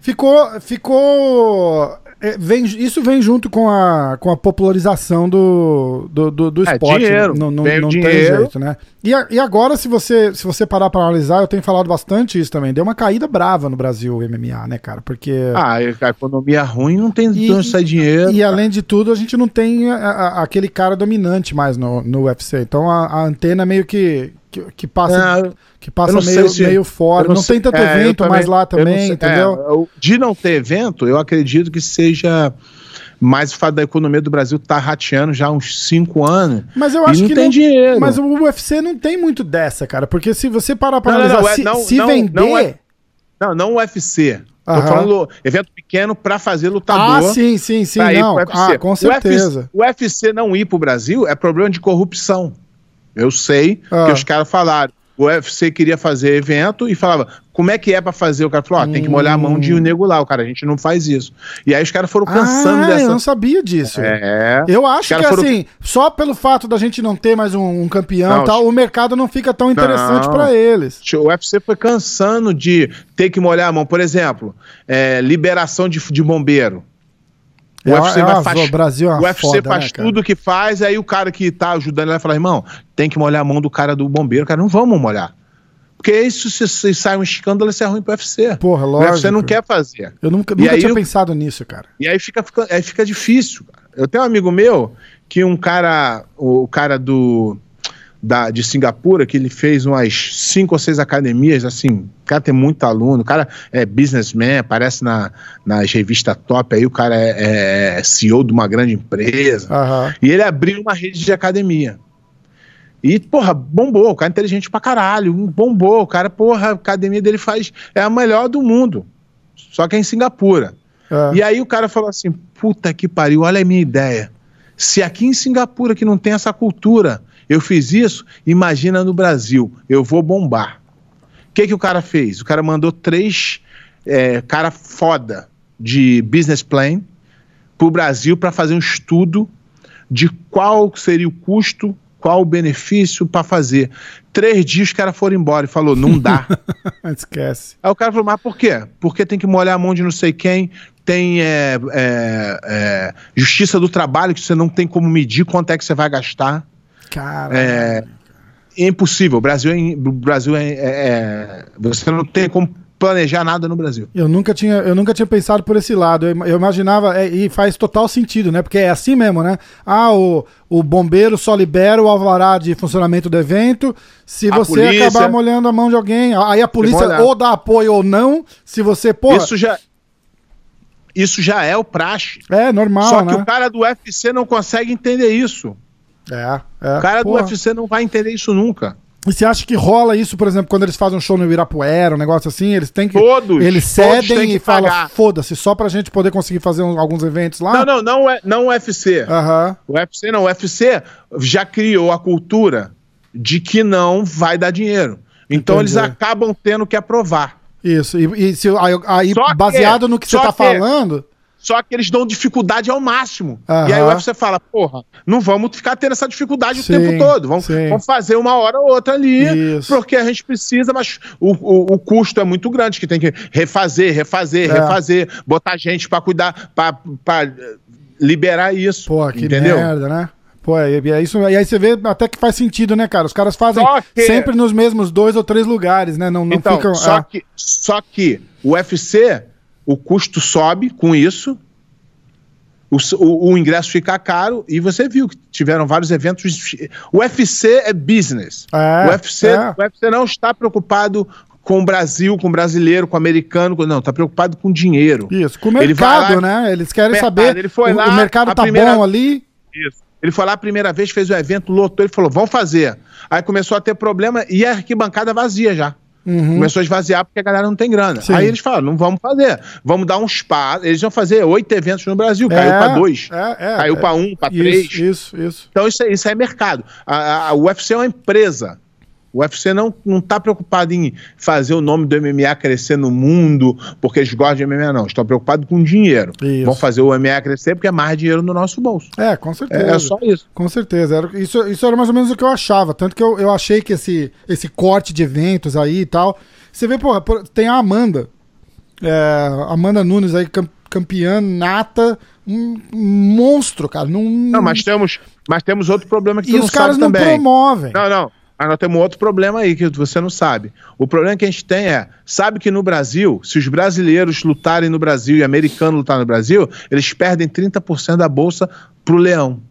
Ficou, ficou é, vem, isso vem junto com a, com a popularização do, do, do, do é, esporte. É, dinheiro, não não, não dinheiro. tem jeito, né? E, a, e agora, se você, se você parar para analisar, eu tenho falado bastante isso também. Deu uma caída brava no Brasil, o MMA, né, cara? Porque. Ah, a economia ruim não tem e, onde sair dinheiro. E, e além de tudo, a gente não tem a, a, aquele cara dominante mais no, no UFC. Então a, a antena meio que, que, que passa. É, que passa meio, se, meio fora. Não, não sei, tem tanto é, evento mais lá também, sei, entendeu? É, de não ter evento, eu acredito que seja mais o fato da economia do Brasil tá rateando já há uns 5 anos. Mas eu acho não que tem não, dinheiro. Mas o UFC não tem muito dessa, cara, porque se você parar para analisar, não, é, não, se, se não, vender, não, é, não, não o UFC. Tô falando evento pequeno para fazer lutador. Ah, sim, sim, sim, não. Ah, com certeza. O UFC, o UFC não ir pro Brasil é problema de corrupção. Eu sei ah. que os caras falaram o UFC queria fazer evento e falava, como é que é para fazer? O cara falou, ah, tem que molhar a mão de um nego lá. O cara, a gente não faz isso. E aí os caras foram cansando ah, dessa... eu não sabia disso. É. Eu acho que, foram... assim, só pelo fato da gente não ter mais um, um campeão e tal, o mercado não fica tão interessante para eles. O UFC foi cansando de ter que molhar a mão. Por exemplo, é, liberação de, de bombeiro. O é, UFC, é vai, faz, Brasil é o UFC foda, faz né, tudo que faz, aí o cara que tá ajudando ele vai falar, irmão, tem que molhar a mão do cara do bombeiro. Cara, não vamos molhar. Porque isso, se, se sai um escândalo, isso é ruim pro UFC. Porra, lógico. O UFC não quer fazer. Eu nunca, nunca tinha pensado nisso, cara. E aí fica, fica, aí fica difícil. Cara. Eu tenho um amigo meu que um cara, o cara do da, de Singapura, que ele fez umas cinco ou seis academias, assim, o cara tem muito aluno, o cara é businessman, aparece na, nas revistas top, aí o cara é, é CEO de uma grande empresa, uhum. e ele abriu uma rede de academia. E, porra, bombou, o cara é inteligente pra caralho, bombou, o cara, porra, a academia dele faz, é a melhor do mundo, só que é em Singapura. Uhum. E aí o cara falou assim, puta que pariu, olha a minha ideia, se aqui em Singapura que não tem essa cultura eu fiz isso, imagina no Brasil, eu vou bombar. O que, que o cara fez? O cara mandou três é, cara foda de business plan para o Brasil para fazer um estudo de qual seria o custo, qual o benefício para fazer. Três dias os caras foram embora e falou, não dá. Esquece. Aí o cara falou, mas por quê? Porque tem que molhar a mão de não sei quem, tem é, é, é, justiça do trabalho, que você não tem como medir quanto é que você vai gastar. Cara. É, é impossível. O Brasil, é, o Brasil é, é, é, Você não tem como planejar nada no Brasil. Eu nunca tinha, eu nunca tinha pensado por esse lado. Eu, eu imaginava, é, e faz total sentido, né? Porque é assim mesmo, né? Ah, o, o bombeiro só libera o alvará de funcionamento do evento se a você polícia, acabar molhando a mão de alguém. Aí a polícia ou dá apoio ou não. Se você, pô. Isso já. Isso já é o praxe. É, normal. Só né? que o cara do UFC não consegue entender isso. É, é. O cara Porra. do UFC não vai entender isso nunca. E você acha que rola isso, por exemplo, quando eles fazem um show no Ibirapuera, um negócio assim, eles têm que. Todos! Eles cedem e falam, foda-se, só pra gente poder conseguir fazer um, alguns eventos lá? Não, não, não, é, não o UFC. Uhum. O UFC não, o UFC já criou a cultura de que não vai dar dinheiro. Então Entendi. eles acabam tendo que aprovar. Isso, e, e se, aí, aí baseado que, no que você tá que, falando. Só que eles dão dificuldade ao máximo. Uhum. E aí o UFC fala, porra, não vamos ficar tendo essa dificuldade sim, o tempo todo. Vamos, vamos, fazer uma hora ou outra ali, Isso. porque a gente precisa, mas o, o, o, custo é muito grande, que tem que refazer, refazer, é. refazer, botar gente para cuidar, para liberar isso. Pô, que entendeu? merda, né? Pô, é, é isso, e aí você vê até que faz sentido, né, cara? Os caras fazem que... sempre nos mesmos dois ou três lugares, né? Não, não então, ficam. Só, ah. que, só que o UFC, o custo sobe com isso, o, o, o, ingresso fica caro e você viu que tiveram vários eventos. O UFC é business. É, o, UFC, é. o UFC não está preocupado com o Brasil, com o brasileiro, com o americano, não, está preocupado com dinheiro. Isso, com o mercado, lá, né? Eles querem mercado, saber. Ele foi o, lá, o mercado tá primeira... bom ali. Isso. Ele foi lá a primeira vez, fez o evento, lotou, ele falou, vamos fazer. Aí começou a ter problema e a arquibancada vazia já. Uhum. Começou a esvaziar porque a galera não tem grana. Sim. Aí eles falaram, não vamos fazer. Vamos dar um espaço. Eles vão fazer oito eventos no Brasil. Caiu é, para dois. É, é, caiu é, para um, para três. Isso, isso. Então isso, é, isso é mercado. A, a, a UFC é uma empresa. O UFC não, não tá preocupado em fazer o nome do MMA crescer no mundo porque eles gostam de MMA, não. Estão preocupados com dinheiro. Isso. Vão fazer o MMA crescer porque é mais dinheiro no nosso bolso. É, com certeza. É, é só isso. Com certeza. Era, isso, isso era mais ou menos o que eu achava. Tanto que eu, eu achei que esse, esse corte de eventos aí e tal. Você vê, porra, tem a Amanda. É, Amanda Nunes aí, campeã nata, um monstro, cara. Não, não mas temos, mas temos outro problema que e os caras não também. promovem. Não, não. Mas nós temos outro problema aí que você não sabe. O problema que a gente tem é, sabe que no Brasil, se os brasileiros lutarem no Brasil e americanos lutarem no Brasil, eles perdem 30% da bolsa pro leão.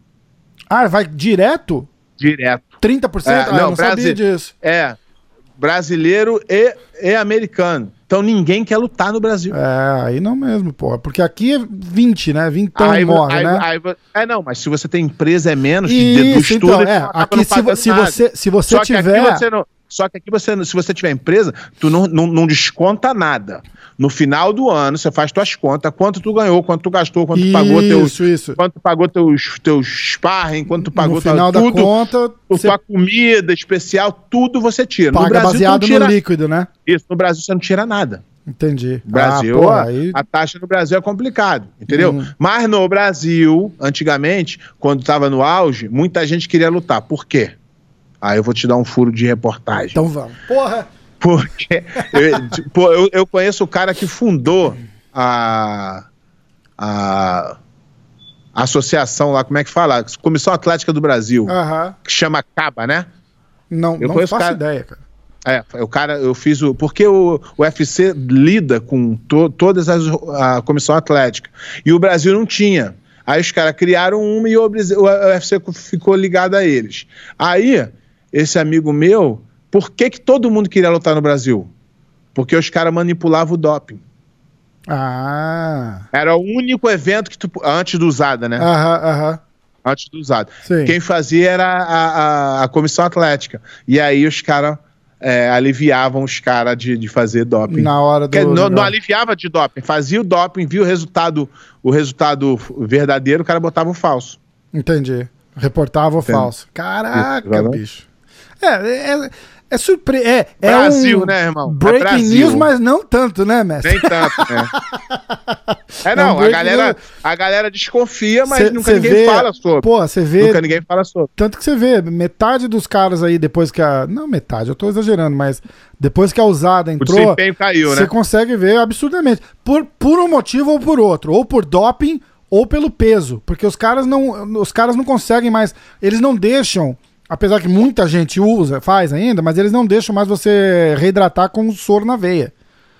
Ah, vai direto? Direto. 30%? É, ah, não, não Brasi sabia disso. É, brasileiro e, e americano. Então ninguém quer lutar no Brasil. É, aí não mesmo, porra. Porque aqui é 20, né? 20 aí, morre, aí, né? Aí, é, não, mas se você tem empresa é menos, Isso, de, do estudo, então, é, aqui se, se, você, se você Só tiver... Que aqui você não, só que aqui você, se você tiver empresa, tu não, não, não, desconta nada. No final do ano, você faz tuas contas, quanto tu ganhou, quanto tu gastou, quanto tu pagou teus. Isso. Quanto tu pagou teus, teus sparring, quanto tu pagou no final da tudo, conta. Você... Tua comida especial, tudo você tira. Paga no Brasil, baseado tira... no líquido, né? Isso, no Brasil você não tira nada. Entendi. Brasil, ah, porra, aí... a taxa no Brasil é complicado, entendeu? Hum. Mas no Brasil, antigamente, quando estava no auge, muita gente queria lutar. Por quê? Aí eu vou te dar um furo de reportagem. Então vamos. Porra! Porque eu, tipo, eu, eu, conheço o cara que fundou a, a, associação lá, como é que fala? Comissão Atlética do Brasil, que chama CABA, né? Não, eu não faço cara, ideia, cara. É, o cara, eu fiz o. Porque o, o UFC lida com to, todas as. a comissão atlética. E o Brasil não tinha. Aí os caras criaram uma e o, o UFC ficou ligado a eles. Aí esse amigo meu, por que, que todo mundo queria lutar no Brasil? Porque os caras manipulavam o doping. Ah. Era o único evento que tu. Antes do usada, né? Aham, aham. Antes do usada. Sim. Quem fazia era a, a, a comissão atlética. E aí os caras é, aliviavam os caras de, de fazer doping. Na hora do. Não, não, aliviava de doping, fazia o doping, viu o resultado, o resultado verdadeiro, o cara botava o falso. Entendi. Reportava o Entendi. falso. Caraca, bicho. É, é, é surpresa. É, é Brasil, um né, irmão? É breaking é news, mas não tanto, né, mestre? Nem tanto, né? É, não, é um a, galera, a galera desconfia, mas cê, nunca cê ninguém vê, fala sobre. Pô, você vê. Nunca ninguém fala sobre. Tanto que você vê, metade dos caras aí, depois que a. Não, metade, eu tô exagerando, mas depois que a usada entrou. O desempenho caiu, né? Você consegue ver absurdamente. Por, por um motivo ou por outro. Ou por doping ou pelo peso. Porque os caras não. Os caras não conseguem mais. Eles não deixam apesar que muita gente usa, faz ainda, mas eles não deixam mais você reidratar com soro na veia.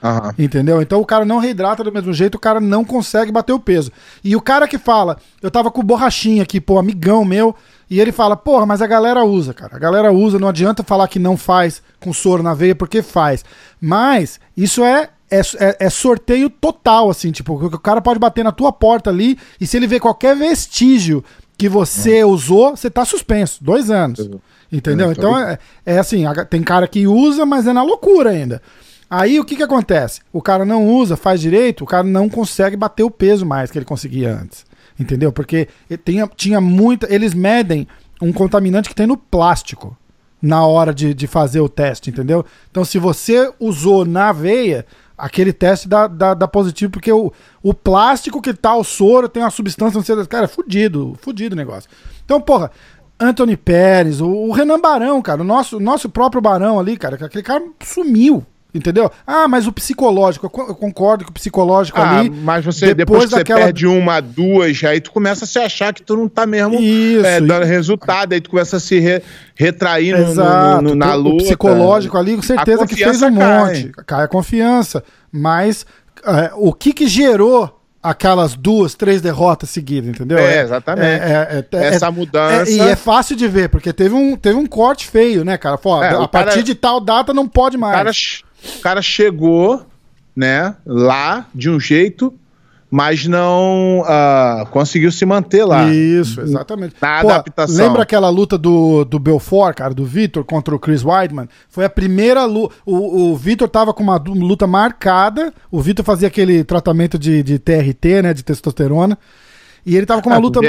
Uhum. Entendeu? Então o cara não reidrata do mesmo jeito, o cara não consegue bater o peso. E o cara que fala, eu tava com o borrachinha aqui, pô, amigão meu, e ele fala, porra, mas a galera usa, cara. A galera usa, não adianta falar que não faz com soro na veia, porque faz. Mas isso é é, é, é, sorteio total, assim, tipo, o cara pode bater na tua porta ali e se ele vê qualquer vestígio que você é. usou, você tá suspenso. Dois anos. Entendeu? É, então é, é, assim, tem cara que usa, mas é na loucura ainda. Aí o que que acontece? O cara não usa, faz direito, o cara não consegue bater o peso mais que ele conseguia antes. Entendeu? Porque tinha, tinha muita. Eles medem um contaminante que tem no plástico na hora de, de fazer o teste, entendeu? Então, se você usou na veia, aquele teste dá, dá, dá positivo, porque o, o plástico que tá o soro tem uma substância, não sei, cara, é fudido, fudido o negócio. Então, porra, Anthony Pérez, o, o Renan Barão, cara, o nosso, nosso próprio Barão ali, cara, aquele cara sumiu. Entendeu? Ah, mas o psicológico, eu concordo que o psicológico ah, ali. Mas você, depois, depois que daquela... você perde uma, duas, aí tu começa a se achar que tu não tá mesmo Isso, é, dando resultado, aí tu começa a se re, retrair Exato, no, no, na luta. O psicológico ali, com certeza que fez um monte. Cai, cai a confiança. Mas é, o que que gerou aquelas duas, três derrotas seguidas, entendeu? É, exatamente. É, é, é Essa mudança. e é fácil de ver, porque teve um, teve um corte feio, né, cara? A partir cara, de tal data não pode mais. Cara, o cara chegou, né, lá de um jeito, mas não uh, conseguiu se manter lá. Isso, exatamente. Na Pô, adaptação. Lembra aquela luta do, do Belfort, cara, do Vitor contra o Chris Weidman? Foi a primeira luta. O, o Vitor tava com uma luta marcada. O Vitor fazia aquele tratamento de, de TRT, né, de testosterona. E ele tava com uma ah, luta.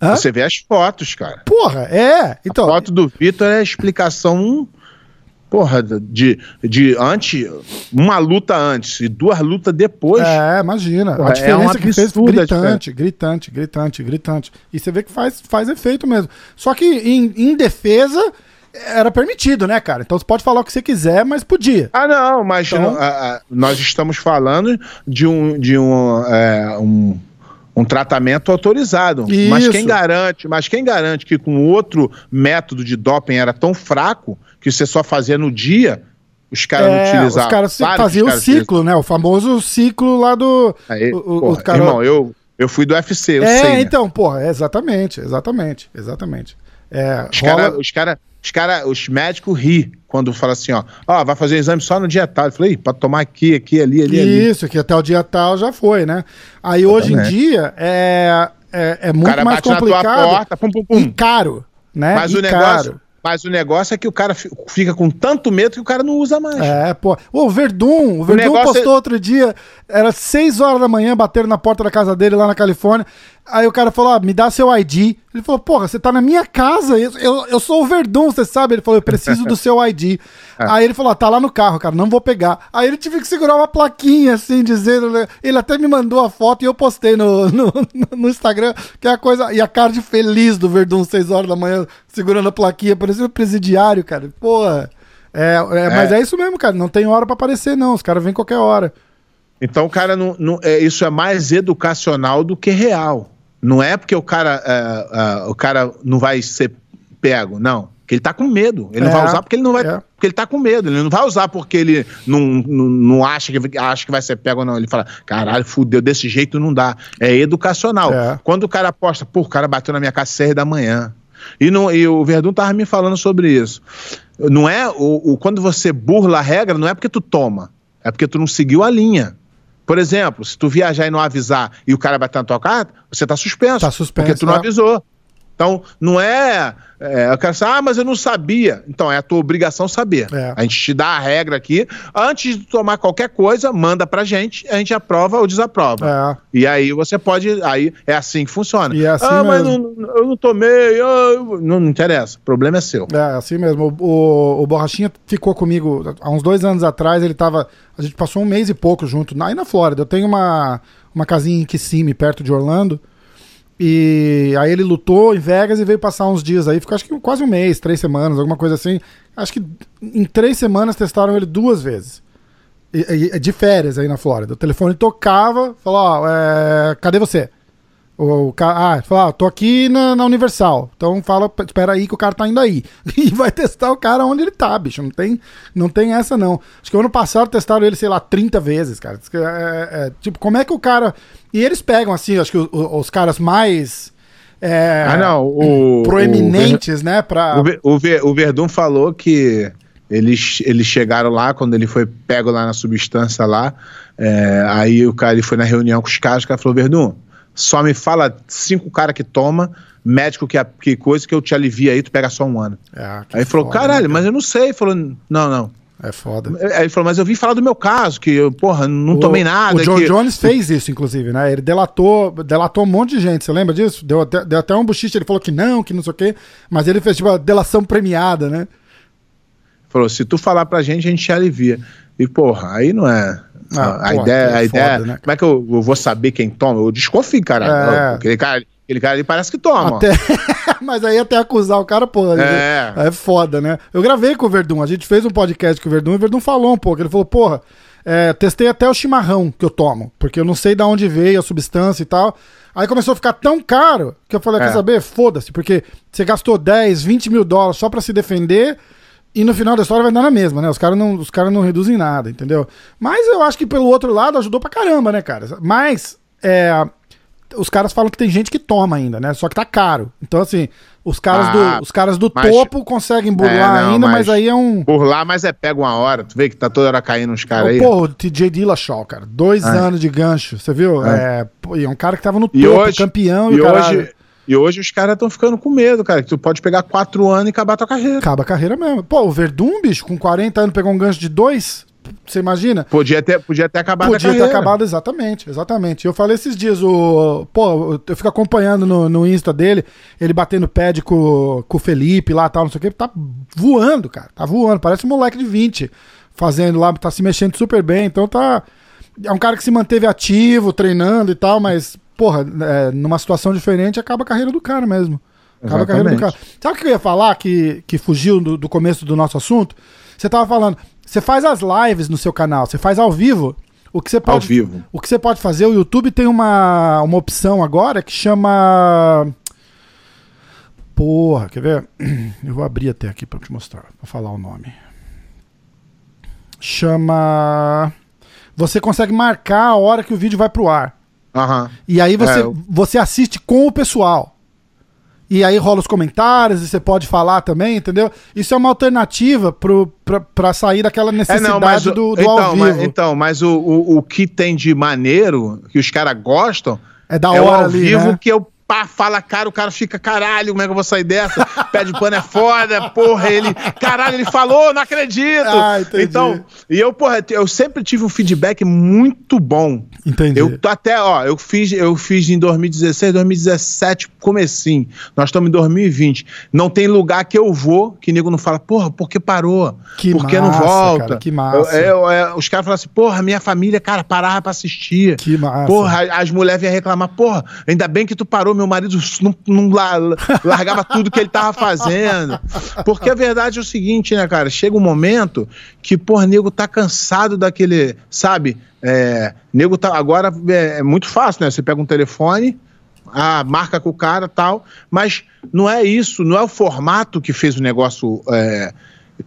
Você vê as fotos, cara. Porra, é. Então, a foto do Vitor é a explicação porra, de, de antes, uma luta antes e duas lutas depois. É, imagina. Porra, a diferença é que fez gritante, gritante, gritante, gritante. E você vê que faz, faz efeito mesmo. Só que em, em defesa era permitido, né, cara? Então você pode falar o que você quiser, mas podia. Ah, não, mas então... não, a, a, nós estamos falando de um, de um, é, um um tratamento autorizado. Isso. Mas quem garante, mas quem garante que com outro método de doping era tão fraco que você só fazia no dia, os caras é, utilizavam. Os caras faziam o ciclo, né? O famoso ciclo lá do. Aí, o, porra, cara... Irmão, eu, eu fui do UFC, eu é, sei. É, então, porra, é exatamente, exatamente, exatamente. É, os rola... caras, cara, os, cara, os médicos ri quando fala assim, ó, ó, vai fazer exame só no dia tal. Eu falei, pode tomar aqui, aqui, ali, ali, Isso, ali. que até o dia tal já foi, né? Aí hoje em dia é, é, é muito mais complicado porta, pum, pum, pum. e caro, né? Mas e o negócio, mas o negócio é que o cara fica com tanto medo que o cara não usa mais. É, pô. O Verdun, o Verdun o postou é... outro dia, era 6 horas da manhã, bateram na porta da casa dele lá na Califórnia. Aí o cara falou: ah, me dá seu ID. Ele falou: porra, você tá na minha casa, eu, eu, eu sou o Verdun, você sabe? Ele falou: eu preciso do seu ID. É. Aí ele falou: ah, tá lá no carro, cara, não vou pegar. Aí ele tive que segurar uma plaquinha assim, dizendo. Né? Ele até me mandou a foto e eu postei no, no, no Instagram, que é a coisa. E a cara de feliz do Verdun, 6 horas da manhã, segurando a plaquinha, parecendo presidiário, cara. Porra. É, é, mas é. é isso mesmo, cara. Não tem hora para aparecer, não. Os caras vêm qualquer hora. Então, o cara não, não é, isso é mais educacional do que real. Não é porque o cara, uh, uh, o cara não vai ser pego, não. Porque ele tá com medo. Ele é, não vai usar porque ele não vai. É. Porque ele tá com medo. Ele não vai usar porque ele não, não, não acha, que, acha que vai ser pego, não. Ele fala, caralho, fudeu, desse jeito não dá. É educacional. É. Quando o cara aposta, pô, o cara bateu na minha casa seis da manhã. E, não, e o Verdun tava me falando sobre isso. Não é. O, o, quando você burla a regra, não é porque tu toma. É porque tu não seguiu a linha. Por exemplo, se tu viajar e não avisar e o cara bater na tua carta, você tá suspenso. Tá suspenso. Porque tu não é. avisou. Então, não é, é. Eu quero ah, mas eu não sabia. Então, é a tua obrigação saber. É. A gente te dá a regra aqui. Antes de tomar qualquer coisa, manda pra gente, a gente aprova ou desaprova. É. E aí você pode. Aí é assim que funciona. É assim ah, mesmo. mas não, eu não tomei. Eu, não, não, interessa. O problema é seu. É, assim mesmo. O, o, o, Borrachinha ficou comigo há uns dois anos atrás. Ele tava. A gente passou um mês e pouco junto. Aí na Flórida. Eu tenho uma, uma casinha em Kissimmee, perto de Orlando. E aí ele lutou em Vegas e veio passar uns dias aí, ficou acho que quase um mês, três semanas, alguma coisa assim. Acho que em três semanas testaram ele duas vezes. E, e, de férias aí na Flórida. O telefone tocava, falou, ó, é, cadê você? O, o ah, fala, ah, tô aqui na, na, Universal. Então fala, espera aí que o cara tá indo aí. E vai testar o cara onde ele tá, bicho. Não tem, não tem essa, não. Acho que ano passado testaram ele, sei lá, 30 vezes, cara. É, é, tipo, como é que o cara. E eles pegam, assim, acho que os, os caras mais. É, ah, não. O, proeminentes, o, né? Pra... O, o, o Verdun falou que eles, eles chegaram lá, quando ele foi pego lá na substância lá. É, aí o cara ele foi na reunião com os caras, o cara falou: Verdun só me fala cinco caras que toma, médico que, que coisa que eu te alivia aí, tu pega só um ano. É, aí ele falou, caralho, né, mas eu não sei. Ele falou, não, não. É foda. Aí ele falou, mas eu vim falar do meu caso, que eu, porra, não o, tomei nada. O John que... Jones fez isso, inclusive, né? Ele delatou, delatou um monte de gente, você lembra disso? Deu até, deu até um buchiche, ele falou que não, que não sei o quê, mas ele fez tipo a delação premiada, né? Falou, se tu falar pra gente, a gente te alivia. E, porra, aí não é. Ah, a, ideia, é a ideia. Foda, né? Como é que eu, eu, vou saber quem toma? Eu desconfio, cara. É. Aquele cara. Aquele cara ali parece que toma. Até... Mas aí até acusar o cara, pô, é. é foda, né? Eu gravei com o Verdun, a gente fez um podcast com o Verdun e o Verdun falou um pouco. Ele falou, porra, é, testei até o chimarrão que eu tomo, porque eu não sei de onde veio a substância e tal. Aí começou a ficar tão caro que eu falei, é. quer saber? Foda-se, porque você gastou 10, 20 mil dólares só para se defender e no final da história vai dar na mesma, né? Os caras não, os cara não reduzem nada, entendeu? Mas eu acho que pelo outro lado ajudou pra caramba, né, cara? Mas é, os caras falam que tem gente que toma ainda, né? Só que tá caro. Então, assim, os caras, ah, do, os caras do mas, topo conseguem burlar é, não, ainda, mas, mas, aí é um. Burlar, mas é pega uma hora. Tu vê que tá toda hora caindo uns caras aí. Pô, o TJ Dillashaw, cara. Dois é. anos de gancho, você viu? É. é. pô, é um cara que tava no topo, hoje, campeão e, e hoje e hoje os caras estão ficando com medo, cara. Que tu pode pegar quatro anos e acabar a tua carreira. Acaba a carreira mesmo. Pô, o Verdun, bicho, com 40 anos pegou um gancho de dois. Você imagina? Podia ter, podia ter acabado Podia ter acabado, exatamente, exatamente. Eu falei esses dias, o. Pô, eu fico acompanhando no, no Insta dele, ele batendo pad com, com o Felipe lá tal, não sei o que. Tá voando, cara. Tá voando. Parece um moleque de 20 fazendo lá, tá se mexendo super bem. Então tá. É um cara que se manteve ativo, treinando e tal, mas porra, é, numa situação diferente, acaba a carreira do cara mesmo. Acaba Exatamente. a carreira do cara. Sabe o que eu ia falar que, que fugiu do, do começo do nosso assunto? Você tava falando, você faz as lives no seu canal, você faz ao vivo. O que você pode, ao vivo. O que você pode fazer, o YouTube tem uma, uma opção agora que chama. Porra, quer ver? Eu vou abrir até aqui para te mostrar, para falar o nome. Chama. Você consegue marcar a hora que o vídeo vai pro ar. Uhum. E aí você, é, você assiste com o pessoal. E aí rola os comentários e você pode falar também, entendeu? Isso é uma alternativa pro, pra, pra sair daquela necessidade é, não, mas, do, do então, ao vivo. Mas, então, mas o, o, o que tem de maneiro, que os caras gostam, é da hora é o ao ali, vivo né? que eu pá, fala cara, o cara fica, caralho, como é que eu vou sair dessa? Pé de pano é foda, porra, ele, caralho, ele falou, não acredito. Ah, então, e eu, porra, eu sempre tive um feedback muito bom. Entendi. Eu tô até, ó, eu fiz, eu fiz em 2016, 2017, comecinho. Nós estamos em 2020. Não tem lugar que eu vou que nego não fala, porra, por que parou? Que por que massa, não volta? Cara, que massa. Eu, eu, eu, os caras falam assim, porra, minha família, cara, parava pra assistir. Que massa. Porra, as mulheres vinham reclamar, porra, ainda bem que tu parou meu marido não, não largava tudo que ele tava fazendo. Porque a verdade é o seguinte, né, cara? Chega um momento que, porra, nego tá cansado daquele, sabe? É, nego tá. Agora é, é muito fácil, né? Você pega um telefone, ah, marca com o cara tal, mas não é isso, não é o formato que fez o negócio é,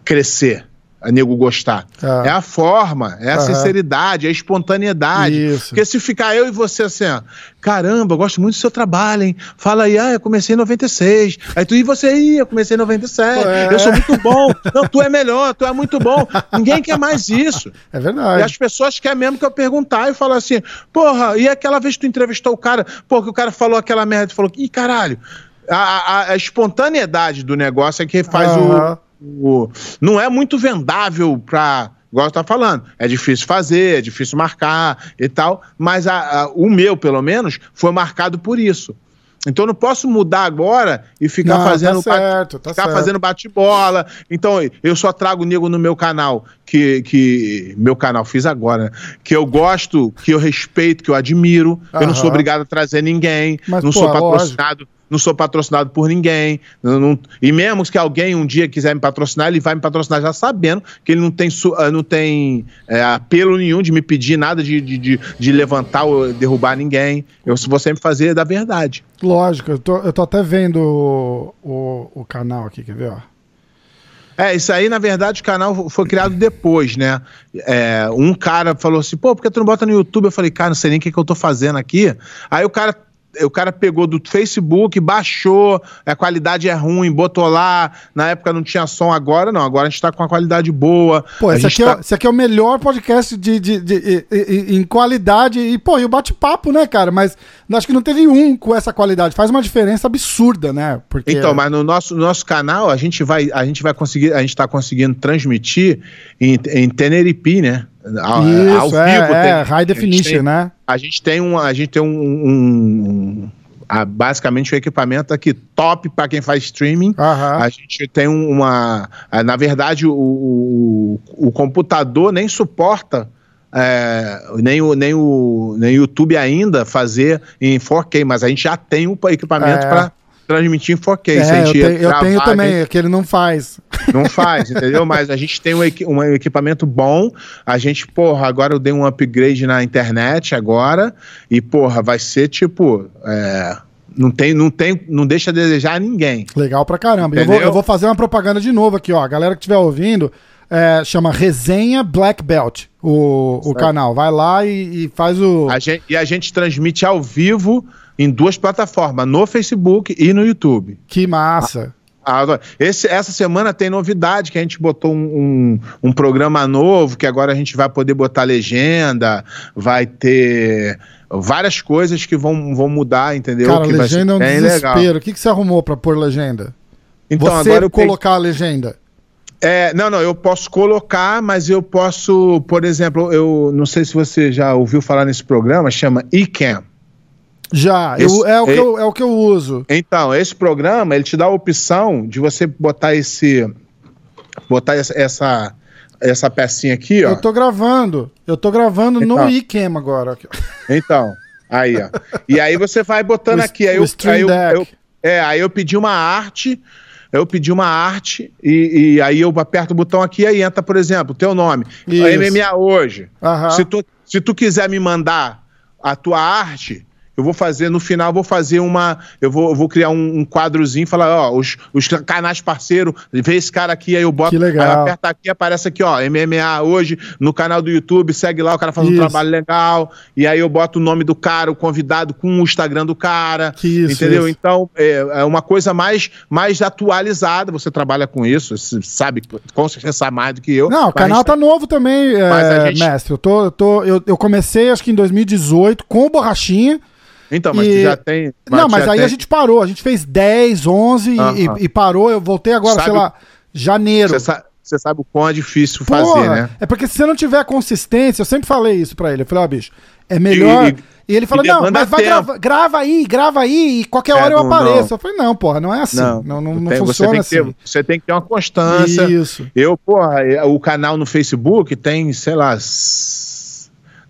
crescer a nego gostar. Ah. É a forma, é a Aham. sinceridade, é a espontaneidade. Isso. Porque se ficar eu e você assim, ó, caramba, eu gosto muito do seu trabalho, hein? Fala aí, ah, eu comecei em 96. Aí tu e você aí, eu comecei em 97. É. Eu sou muito bom. Não, tu é melhor, tu é muito bom. Ninguém quer mais isso. É verdade. E as pessoas querem mesmo que eu perguntar e falar assim, porra, e aquela vez que tu entrevistou o cara, pô, que o cara falou aquela merda, tu falou, ih, caralho. A, a, a, espontaneidade do negócio é que faz o o, não é muito vendável para igual tá falando, é difícil fazer, é difícil marcar e tal, mas a, a, o meu, pelo menos, foi marcado por isso. Então eu não posso mudar agora e ficar não, tá fazendo tá certo, tá ficar certo. fazendo bate-bola. Então eu só trago nego no meu canal que, que meu canal fiz agora, né? que eu gosto, que eu respeito, que eu admiro. Aham. Eu não sou obrigado a trazer ninguém, Mas, não pô, sou patrocinado. Lógico não sou patrocinado por ninguém. Não, não, e mesmo que alguém um dia quiser me patrocinar, ele vai me patrocinar já sabendo que ele não tem, ah, não tem é, apelo nenhum de me pedir nada de, de, de, de, levantar ou derrubar ninguém. Eu vou sempre fazer da verdade. Lógico, eu tô, eu tô até vendo o, o, o canal aqui, quer ver? Ó. É, isso aí, na verdade, o canal foi criado depois, né? É, um cara falou assim, pô, por que tu não bota no YouTube? Eu falei, cara, não sei nem o que, que eu tô fazendo aqui. Aí o cara o cara pegou do Facebook, baixou, a qualidade é ruim, botou lá. Na época não tinha som, agora não. Agora a gente tá com a qualidade boa. Pô, esse aqui, é tá... é, esse aqui é o melhor podcast de, de, de, de, de em qualidade. E, pô, e o bate-papo, né, cara? Mas acho que não teve um com essa qualidade. Faz uma diferença absurda, né? Porque... Então, mas no nosso, no nosso canal, a gente vai, a gente vai conseguir, a gente tá conseguindo transmitir em, em Tenerife, né? Isso, ao é, vivo. É, tem, high definition, tem, né? A gente tem um, a gente tem um, um a, basicamente o equipamento aqui top para quem faz streaming. Uhum. A gente tem uma. Na verdade, o, o, o computador nem suporta. É, nem, o, nem, o, nem o YouTube ainda fazer em 4K, mas a gente já tem o equipamento é. para transmitir em 4K. É, eu, te, eu tenho também, é que ele não faz. Não faz, entendeu? Mas a gente tem um, um, equipamento bom. A gente, porra, agora eu dei um upgrade na internet agora. E, porra, vai ser tipo. É, não tem, não tem, não deixa a desejar ninguém. Legal pra caramba. Eu vou, eu vou, fazer uma propaganda de novo aqui, ó. A galera que estiver ouvindo, é, chama Resenha Black Belt, o, o canal. Vai lá e, e faz o. A gente, e a gente transmite ao vivo em duas plataformas, no Facebook e no YouTube. Que massa! Ah, esse, essa semana tem novidade, que a gente botou um, um, um, programa novo, que agora a gente vai poder botar legenda, vai ter várias coisas que vão, vão mudar, entendeu? Cara, que legenda é um desespero. Legal. O que, que você arrumou para pôr legenda? Então, você agora eu colocar a legenda. É, não, não, eu posso colocar, mas eu posso, por exemplo, eu não sei se você já ouviu falar nesse programa, chama eCam. Já, esse, eu, é, o que eu, é o que eu uso. Então, esse programa, ele te dá a opção de você botar esse. Botar essa, essa, essa pecinha aqui, ó. Eu tô gravando. Eu tô gravando então, no iCam agora. Então, aí, ó. E aí você vai botando o, aqui. Aí, eu, aí eu, eu, é, aí eu pedi uma arte. Eu pedi uma arte e, e, aí eu aperto o botão aqui e aí entra, por exemplo, o teu nome. Isso. MMA hoje. Uhum. Se, tu, se tu quiser me mandar a tua arte, eu vou fazer, no final, vou fazer uma. Eu vou, eu vou criar um, um quadrozinho e falar, ó, os, os canais parceiros, vê esse cara aqui, aí eu boto. Que legal. Aí aperta aqui, aparece aqui, ó, MMA hoje, no canal do YouTube, segue lá, o cara faz isso. um trabalho legal. E aí eu boto o nome do cara, o convidado, com o Instagram do cara. Que isso, entendeu? Isso. Então, é, é, uma coisa mais, mais atualizada. Você trabalha com isso, você sabe, com certeza sabe mais do que eu. Não, o canal tá novo também, é, gente... mestre. Eu, tô, eu, tô, eu, eu comecei, acho que em 2018, com o Borrachinha. Então, mas e... já tem. Mas não, mas aí tem... a gente parou. A gente fez 10, 11 uh -huh. e, e, parou. Eu voltei agora, sabe, sei lá, janeiro. Você sabe, você sabe o quão é difícil Porra, fazer, né? É porque se você não tiver consistência, eu sempre falei isso pra ele. Eu falei, ó, bicho, é melhor. E, e ele falou, não, mas vai grava, grava aí, grava aí, e qualquer é, hora eu apareço. Não. Eu falei, não, porra, não é assim. Não, não, não, não tem, funciona você assim. Ter, você tem que ter uma constância. Isso. Eu, porra, o canal no Facebook tem, sei lá,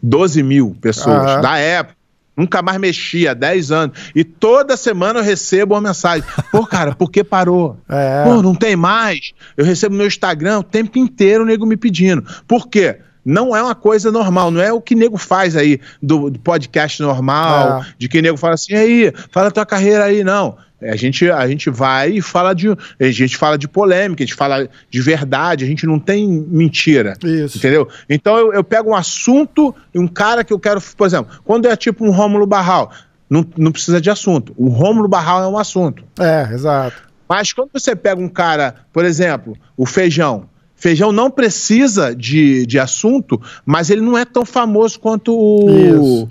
12 mil pessoas ah. da época. Nunca mais mexia, 10 anos. E toda semana eu recebo uma mensagem. Pô, cara, por que parou? É. Pô, não tem mais. Eu recebo no meu Instagram o tempo inteiro o nego me pedindo. Por quê? Não é uma coisa normal, não é o que nego faz aí do, do podcast normal, é. de que nego fala assim, aí, fala tua carreira aí, não. A gente, a gente vai e fala de. A gente fala de polêmica, a gente fala de verdade, a gente não tem mentira. Isso. Entendeu? Então eu, eu pego um assunto e um cara que eu quero. Por exemplo, quando é tipo um Rômulo Barral, não, não precisa de assunto. O Rômulo Barral é um assunto. É, exato. Mas quando você pega um cara, por exemplo, o feijão. Feijão não precisa de, de assunto, mas ele não é tão famoso quanto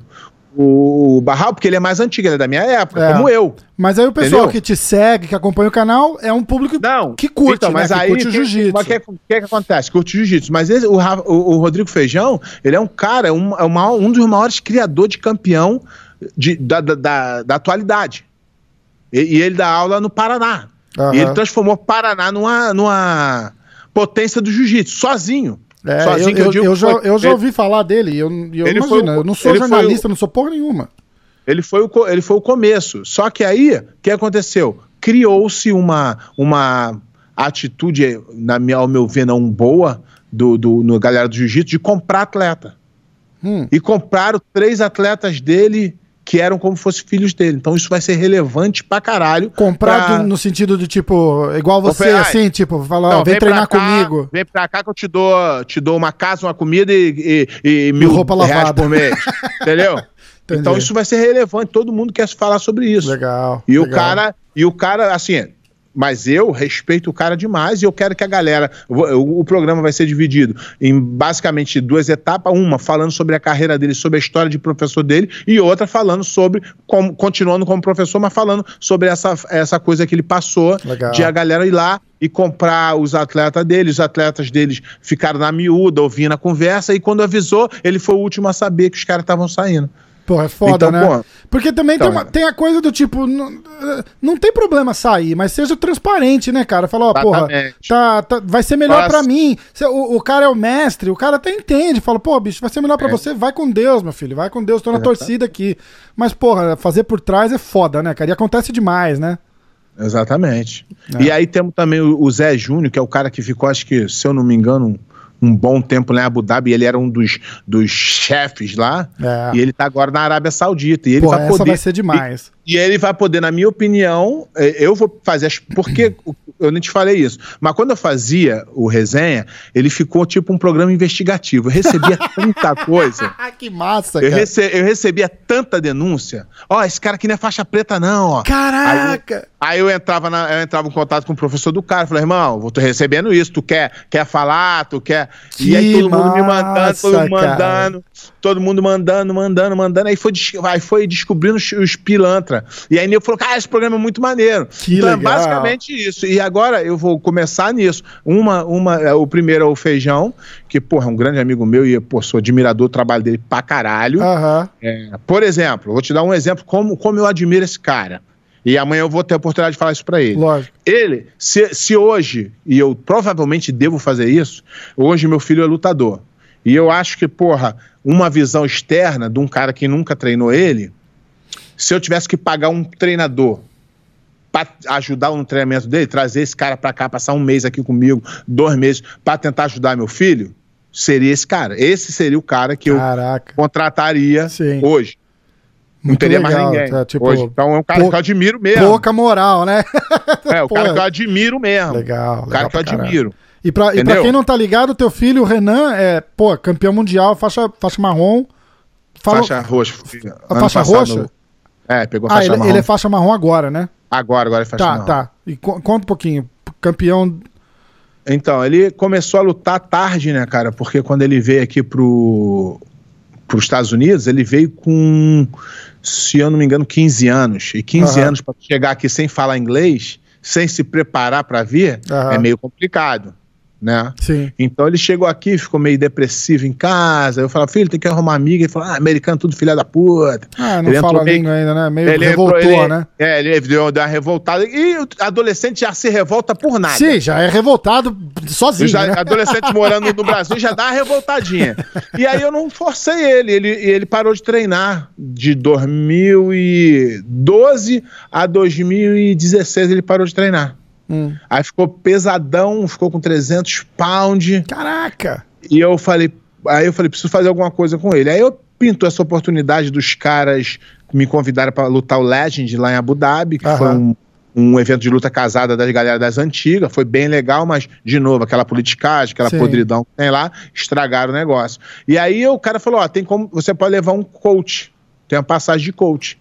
o, o Barral, porque ele é mais antigo, ele é da minha época, é. como eu. Mas aí o pessoal entendeu? que te segue, que acompanha o canal, é um público Não, que curte, então, mas né? aí, que curte o jiu-jitsu. O que, que, que, acontece? Curte jiu-jitsu. Mas esse, o, o, o, Rodrigo Feijão, ele é um cara, um, é uma, um dos maiores criadores de campeão de, da, da, da, da atualidade. E, e, ele dá aula no Paraná. Uhum. E ele transformou Paraná numa, numa potência do jiu-jitsu, sozinho. É, Sozinho eu, que eu, digo, eu, já, eu já ouvi falar dele, eu, eu ele imagino, eu não sou jornalista, o, não sou porra nenhuma. Ele foi, o, ele foi o começo. Só que aí, o que aconteceu? Criou-se uma, uma atitude, na minha, ao meu ver, não boa, do, do, no galera do jiu-jitsu, de comprar atleta. Hum. E compraram três atletas dele que eram como fossem filhos dele. Então isso vai ser relevante pra caralho. Comprado pra... no sentido de tipo, igual você, assim, tipo, falar, ó, vem, vem treinar cá, comigo. Vem pra cá que eu te dou, te dou uma casa, uma comida e, e, e mil roupa reais por mês. entendeu? Entendi. Então isso vai ser relevante, todo mundo quer falar sobre isso. Legal. E legal. o cara, e o cara, assim, mas eu respeito o cara demais e eu quero que a galera. O, o, programa vai ser dividido em basicamente duas etapas: uma falando sobre a carreira dele, sobre a história de professor dele, e outra falando sobre, como, continuando como professor, mas falando sobre essa, essa coisa que ele passou Legal. de a galera ir lá e comprar os atletas dele. Os atletas deles ficaram na miúda, ouvindo a conversa, e quando avisou, ele foi o último a saber que os caras estavam saindo. Pô, é foda, então, né? Pô, Porque também então, tem, uma, tem, a coisa do tipo, não, não tem problema sair, mas seja transparente, né, cara? Fala, ó, porra, tá, tá, vai ser melhor Mas... para mim. O, o, cara é o mestre, o cara até entende, fala, pô, bicho, vai ser melhor para é. você, vai com Deus, meu filho, vai com Deus, tô na é, torcida aqui. Mas, porra, fazer por trás é foda, né, cara? E acontece demais, né? Exatamente. É. E aí temos também o, o Zé Júnior, que é o cara que ficou, acho que, se eu não me engano, um bom tempo lá em Abu Dhabi, ele era um dos, dos chefes lá, é. e ele tá agora na Arábia Saudita. E ele Pô, vai poder. vai ser demais. E, ele vai poder, na minha opinião, é, eu vou fazer as. Porque eu nem te falei isso, mas quando eu fazia o resenha, ele ficou tipo um programa investigativo. Eu recebia tanta coisa. que massa, eu cara. Rece, eu recebia tanta denúncia. Ó, oh, esse cara aqui não é faixa preta, não, ó. Caraca! Aí, aí eu entrava na, eu entrava em contato com o professor do cara, falei, irmão, vou tô recebendo isso, tu quer, quer falar, tu quer. Que e aí todo mundo me mandando, todo mundo mandando, todo mundo mandando, mandando, mandando. Aí foi, aí foi descobrindo os, os pilantra. E aí eu falou, cara, esse programa é muito maneiro. Que então legal. é basicamente isso. E agora eu vou começar nisso. Uma, uma, é, o primeiro é o Feijão, que, porra, é um grande amigo meu e, pô, sou admirador do trabalho dele pra caralho. Uhum. É, por exemplo, vou te dar um exemplo como, como eu admiro esse cara. E amanhã eu vou ter a oportunidade de falar isso para ele. Lógico. Ele, se, se hoje, e eu provavelmente devo fazer isso, hoje meu filho é lutador. E eu acho que, porra, uma visão externa de um cara que nunca treinou ele, se eu tivesse que pagar um treinador para ajudar no treinamento dele, trazer esse cara para cá, passar um mês aqui comigo, dois meses, para tentar ajudar meu filho, seria esse cara. Esse seria o cara que Caraca. eu contrataria Sim. hoje. Não Muito teria legal, mais ninguém. Tá, tipo, hoje. Então é um cara pou... que eu admiro mesmo. Pouca moral, né? é, o cara que eu admiro mesmo. Legal. O cara que eu admiro. E pra, e pra quem não tá ligado, teu filho, o Renan, é, pô, campeão mundial, faixa, faixa marrom. Fala... Faixa roxa. A faixa roxa? É, pegou a faixa ah, ele, marrom. ele é faixa marrom agora, né? Agora, agora é faixa tá, marrom. Tá, tá. E co conta um pouquinho. Campeão. Então, ele começou a lutar tarde, né, cara? Porque quando ele veio aqui pro, pros Estados Unidos, ele veio com, se eu não me engano, 15 anos. E 15 uhum. anos para chegar aqui sem falar inglês, sem se preparar para vir, uhum. é meio complicado né? Sim. Então ele chegou aqui, ficou meio depressivo em casa. Eu falei, filho, tem que arrumar amiga. Ele falou, ah, americano tudo filha da puta. Ah, não ele fala meio, língua ainda, né? Meio ele revoltou, entrou, ele, né? É, ele deu, deu uma revoltada. E o adolescente já se revolta por nada. Sim, já é revoltado sozinho. Já, né? Adolescente morando no Brasil já dá uma revoltadinha. E aí eu não forcei ele. Ele, ele parou de treinar. De 2012 a 2016 ele parou de treinar. Hum. Aí ficou pesadão, ficou com 300 pounds. Caraca! E eu falei, aí eu falei, preciso fazer alguma coisa com ele. Aí eu pinto essa oportunidade dos caras me convidaram para lutar o Legend lá em Abu Dhabi, que foi um, um evento de luta casada das galera das antigas, foi bem legal, mas, de novo, aquela politicagem, aquela Sim. podridão que tem lá, estragaram o negócio. E aí o cara falou: ó, tem como. Você pode levar um coach, tem uma passagem de coach.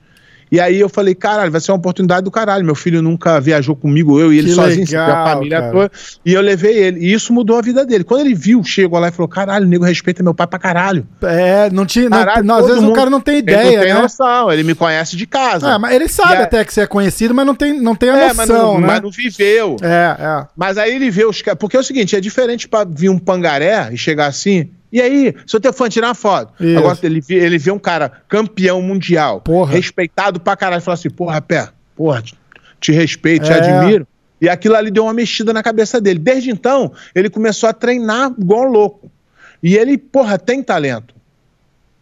E aí eu falei, caralho, vai ser uma oportunidade do caralho. Meu filho nunca viajou comigo, eu e ele que sozinho, legal, a família cara. toda. E eu levei ele. E isso mudou a vida dele. Quando ele viu, chegou lá e falou: caralho, o nego respeita meu pai pra caralho. É, não tinha. Caralho, não, às vezes mundo, o cara não tem ideia. Ele não tem né? noção, ele me conhece de casa. É, mas ele sabe até que você é conhecido, mas não tem, não tem a é, noção, mas não, né? Mas não viveu. É, é. Mas aí ele vê os caras. Porque é o seguinte: é diferente pra vir um pangaré e chegar assim. E aí, seu teu fã tirar uma foto. Isso. Agora ele vê, ele vê um cara campeão mundial, porra. respeitado pra caralho, e fala assim: porra, pé, porra, te respeito, te é. admiro. E aquilo ali deu uma mexida na cabeça dele. Desde então, ele começou a treinar igual louco. E ele, porra, tem talento.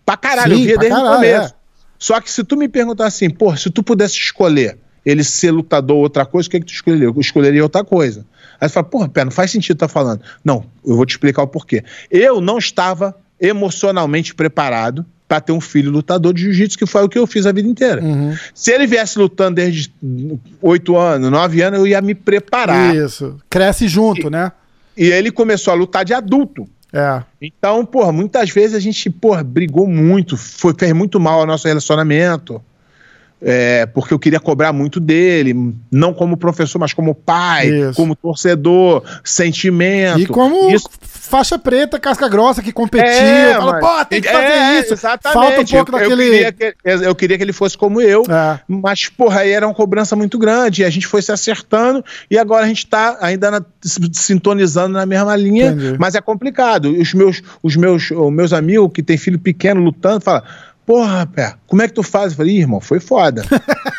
Pra caralho, Sim, eu via desde caralho, o começo. É. Só que se tu me perguntar assim, porra, se tu pudesse escolher ele ser lutador ou outra coisa, o que, é que tu escolheria? Eu escolheria outra coisa. Aí você fala, porra, pé, não faz sentido estar tá falando. Não, eu vou te explicar o porquê. Eu não estava emocionalmente preparado para ter um filho lutador de jiu-jitsu, que foi o que eu fiz a vida inteira. Uhum. Se ele viesse lutando desde oito anos, nove anos, eu ia me preparar. Isso. Cresce junto, e, né? E ele começou a lutar de adulto. É. Então, porra, muitas vezes a gente, porra, brigou muito, foi, fez muito mal ao nosso relacionamento é, porque eu queria cobrar muito dele, não como professor, mas como pai, Isso. como torcedor, sentimento. E como Isso... faixa preta, casca grossa, que competia, é, fala, mas... pô, tem que fazer é, isso. Exatamente. Falta um pouco eu, daquele... Eu queria, que, eu queria que ele fosse como eu, é. mas, porra, aí era uma cobrança muito grande, e a gente foi se acertando, e agora a gente tá ainda na, sintonizando na mesma linha, Entendi. mas é complicado. Os meus, os meus, os meus amigos que têm filho pequeno lutando, falam Porra, pé, como é que tu faz? Eu falei, irmão, foi foda.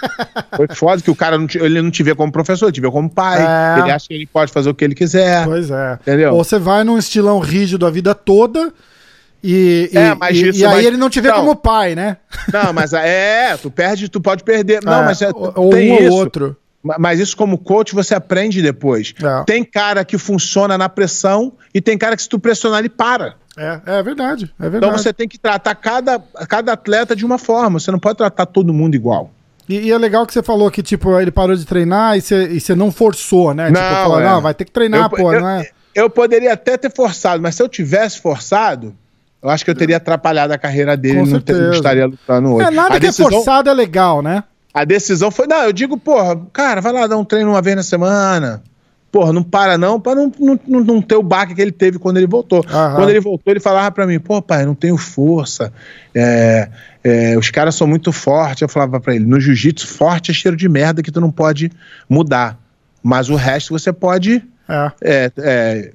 foi foda que o cara não te, ele não te vê como professor, te vê como pai. É. Ele acha que ele pode fazer o que ele quiser. Pois é. Entendeu? Ou você vai num estilão rígido a vida toda. E, é, e, e, e aí vai... ele não te vê não, como pai, né? Não, mas é, tu perde, tu pode perder. Não, é, mas é, ou tem um isso. ou outro. Mas isso, como coach, você aprende depois. É. Tem cara que funciona na pressão e tem cara que, se tu pressionar, ele para. É, é verdade, é verdade. Então você tem que tratar cada, cada atleta de uma forma. Você não pode tratar todo mundo igual. E, e, é legal que você falou que, tipo, ele parou de treinar e você, e você não forçou, né? Tipo, não, tipo, falou, é. não, vai ter que treinar, eu, pô, eu, não é? Eu poderia até ter forçado, mas se eu tivesse forçado, eu acho que eu teria atrapalhado a carreira dele e não, não, estaria lutando hoje. É, nada a que é decisão... é forçado é legal, né? A decisão foi, não, eu digo, porra, cara, vai lá dar um treino uma vez na semana. Porra, não para não, para não, não, não ter o baque que ele teve quando ele voltou. Aham. Quando ele voltou, ele falava para mim, pô, pai, não tenho força, é, é, os caras são muito fortes. Eu falava para ele, no jiu-jitsu, forte é cheiro de merda que tu não pode mudar. Mas o resto você pode é. É, é,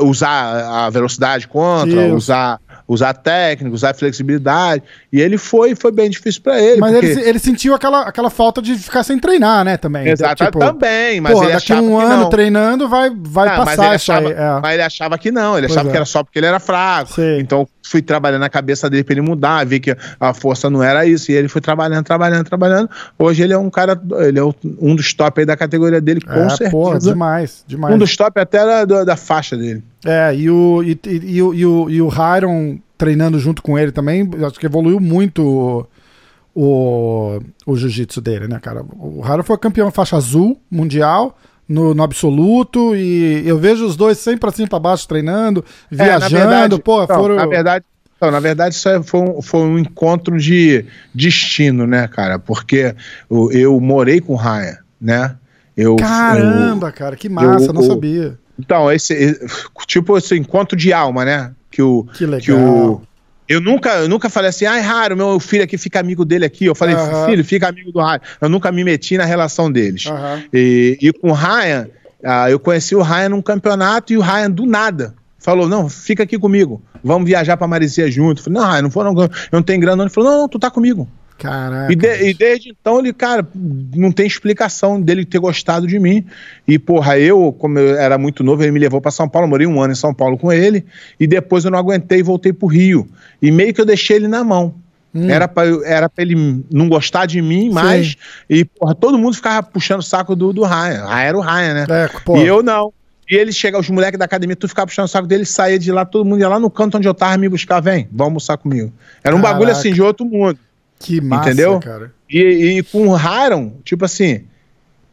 usar a velocidade contra, Isso. usar usar técnica, usar flexibilidade. E ele foi, foi bem difícil para ele. Mas porque... ele, ele, sentiu aquela, aquela falta de ficar sem treinar, né, também. Exato, tipo, também, mas ele daqui achava um ano não. treinando vai, vai ah, passar mas achava, aí, é. Mas ele achava que não, ele pois achava é. que era só porque ele era fraco. Sim. Então fui trabalhando na cabeça dele para ele mudar, ver que a força não era isso, e ele foi trabalhando, trabalhando, trabalhando. Hoje ele é um cara, ele é um dos top aí da categoria dele, com é, certeza. Porra, demais, demais. Um dos top até da, da faixa dele. É, e o, e, e, e, o, e, o, e o Hiron treinando junto com ele também, acho que evoluiu muito o, o jiu-jitsu dele, né, cara? O Hiron foi campeão faixa azul mundial, no, no, absoluto e eu vejo os dois sempre assim para baixo treinando, é, viajando, verdade, pô, foram... Na verdade, na verdade isso é, foi, um, foi um encontro de destino, né, cara? Porque eu, eu morei com o Ryan, né? Eu, Caramba, eu, cara, que massa, eu, não sabia. Então, esse tipo esse encontro de alma, né? Que o que, legal. que o eu nunca, eu nunca falei assim, ai, Raro, meu filho aqui fica amigo dele aqui. Eu falei, uhum. filho, fica amigo do Ryan. Eu nunca me meti na relação deles. Uhum. E, e com o Ryan, uh, eu conheci o Ryan num campeonato e o Ryan, do nada, falou: não, fica aqui comigo. Vamos viajar pra Marizia junto. Eu falei, não, Ryan, não, for, não, eu não tenho grana. Ele falou: não, não, tu tá comigo. Caraca. E, de, e, desde então ele, cara, não tem explicação dele ter gostado de mim. E, porra, eu, como eu era muito novo, ele me levou para São Paulo, morei um ano em São Paulo com ele. E depois eu não aguentei e voltei pro Rio. E meio que eu deixei ele na mão. Hum. Era, pra, era pra ele não gostar de mim mais. E, porra, todo mundo ficava puxando o saco do, do Ryan. Ryan era o Ryan, né? É, e eu não. E ele chega, os moleques da academia, tu ficava puxando o saco dele, saía de lá, todo mundo ia lá no canto onde eu tava me buscar, vem, vamos almoçar comigo. Era um Caraca. bagulho assim de outro mundo. Que massa, entendeu? cara. E, e com o Haron, tipo assim,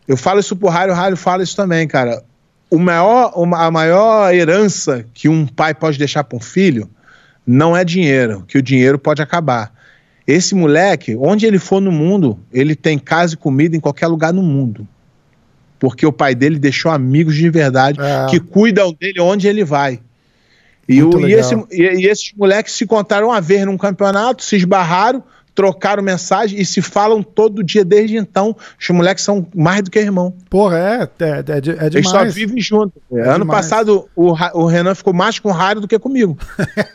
eu falo isso pro Haron, o Haron fala isso também, cara. O maior, a maior herança que um pai pode deixar para um filho não é dinheiro, que o dinheiro pode acabar. Esse moleque, onde ele for no mundo, ele tem casa e comida em qualquer lugar no mundo. Porque o pai dele deixou amigos de verdade é. que cuidam dele onde ele vai. E, o, e, esse, e, e esses moleques se contaram a ver num campeonato, se esbarraram, trocaram mensagem e se falam todo dia desde então. Os moleques são mais do que irmão. Porra, é, é, é, é demais. Eles só vivem juntos. É ano demais. passado, o, o Renan ficou mais com o Raio do que comigo.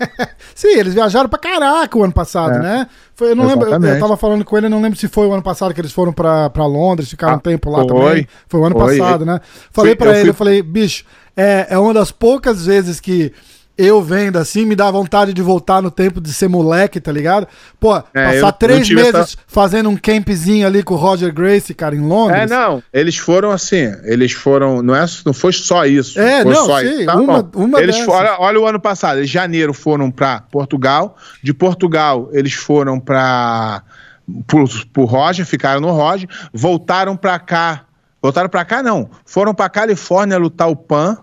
Sim, eles viajaram pra caraca o ano passado, é. né? Foi, eu não lembro, eu, tava falando com ele, eu não lembro se foi o ano passado que eles foram pra, pra Londres, ficaram ah, um tempo lá foi. também. Foi o ano foi. passado, né? Falei para ele, fui... eu falei, bicho, é, é uma das poucas vezes que eu vendo assim, me dá vontade de voltar no tempo de ser moleque, tá ligado? Pô, é, passar três meses essa... fazendo um campzinho ali com o Roger Grace, cara, em Londres. É, não, eles foram assim, eles foram, não, é, não foi só isso. É, foi não, só sim, isso. Tá, uma, uma eles foram, olha o ano passado, em janeiro foram para Portugal, de Portugal eles foram para pro, pro Roger, ficaram no Roger, voltaram para cá, voltaram para cá não, foram para Califórnia lutar o PAN,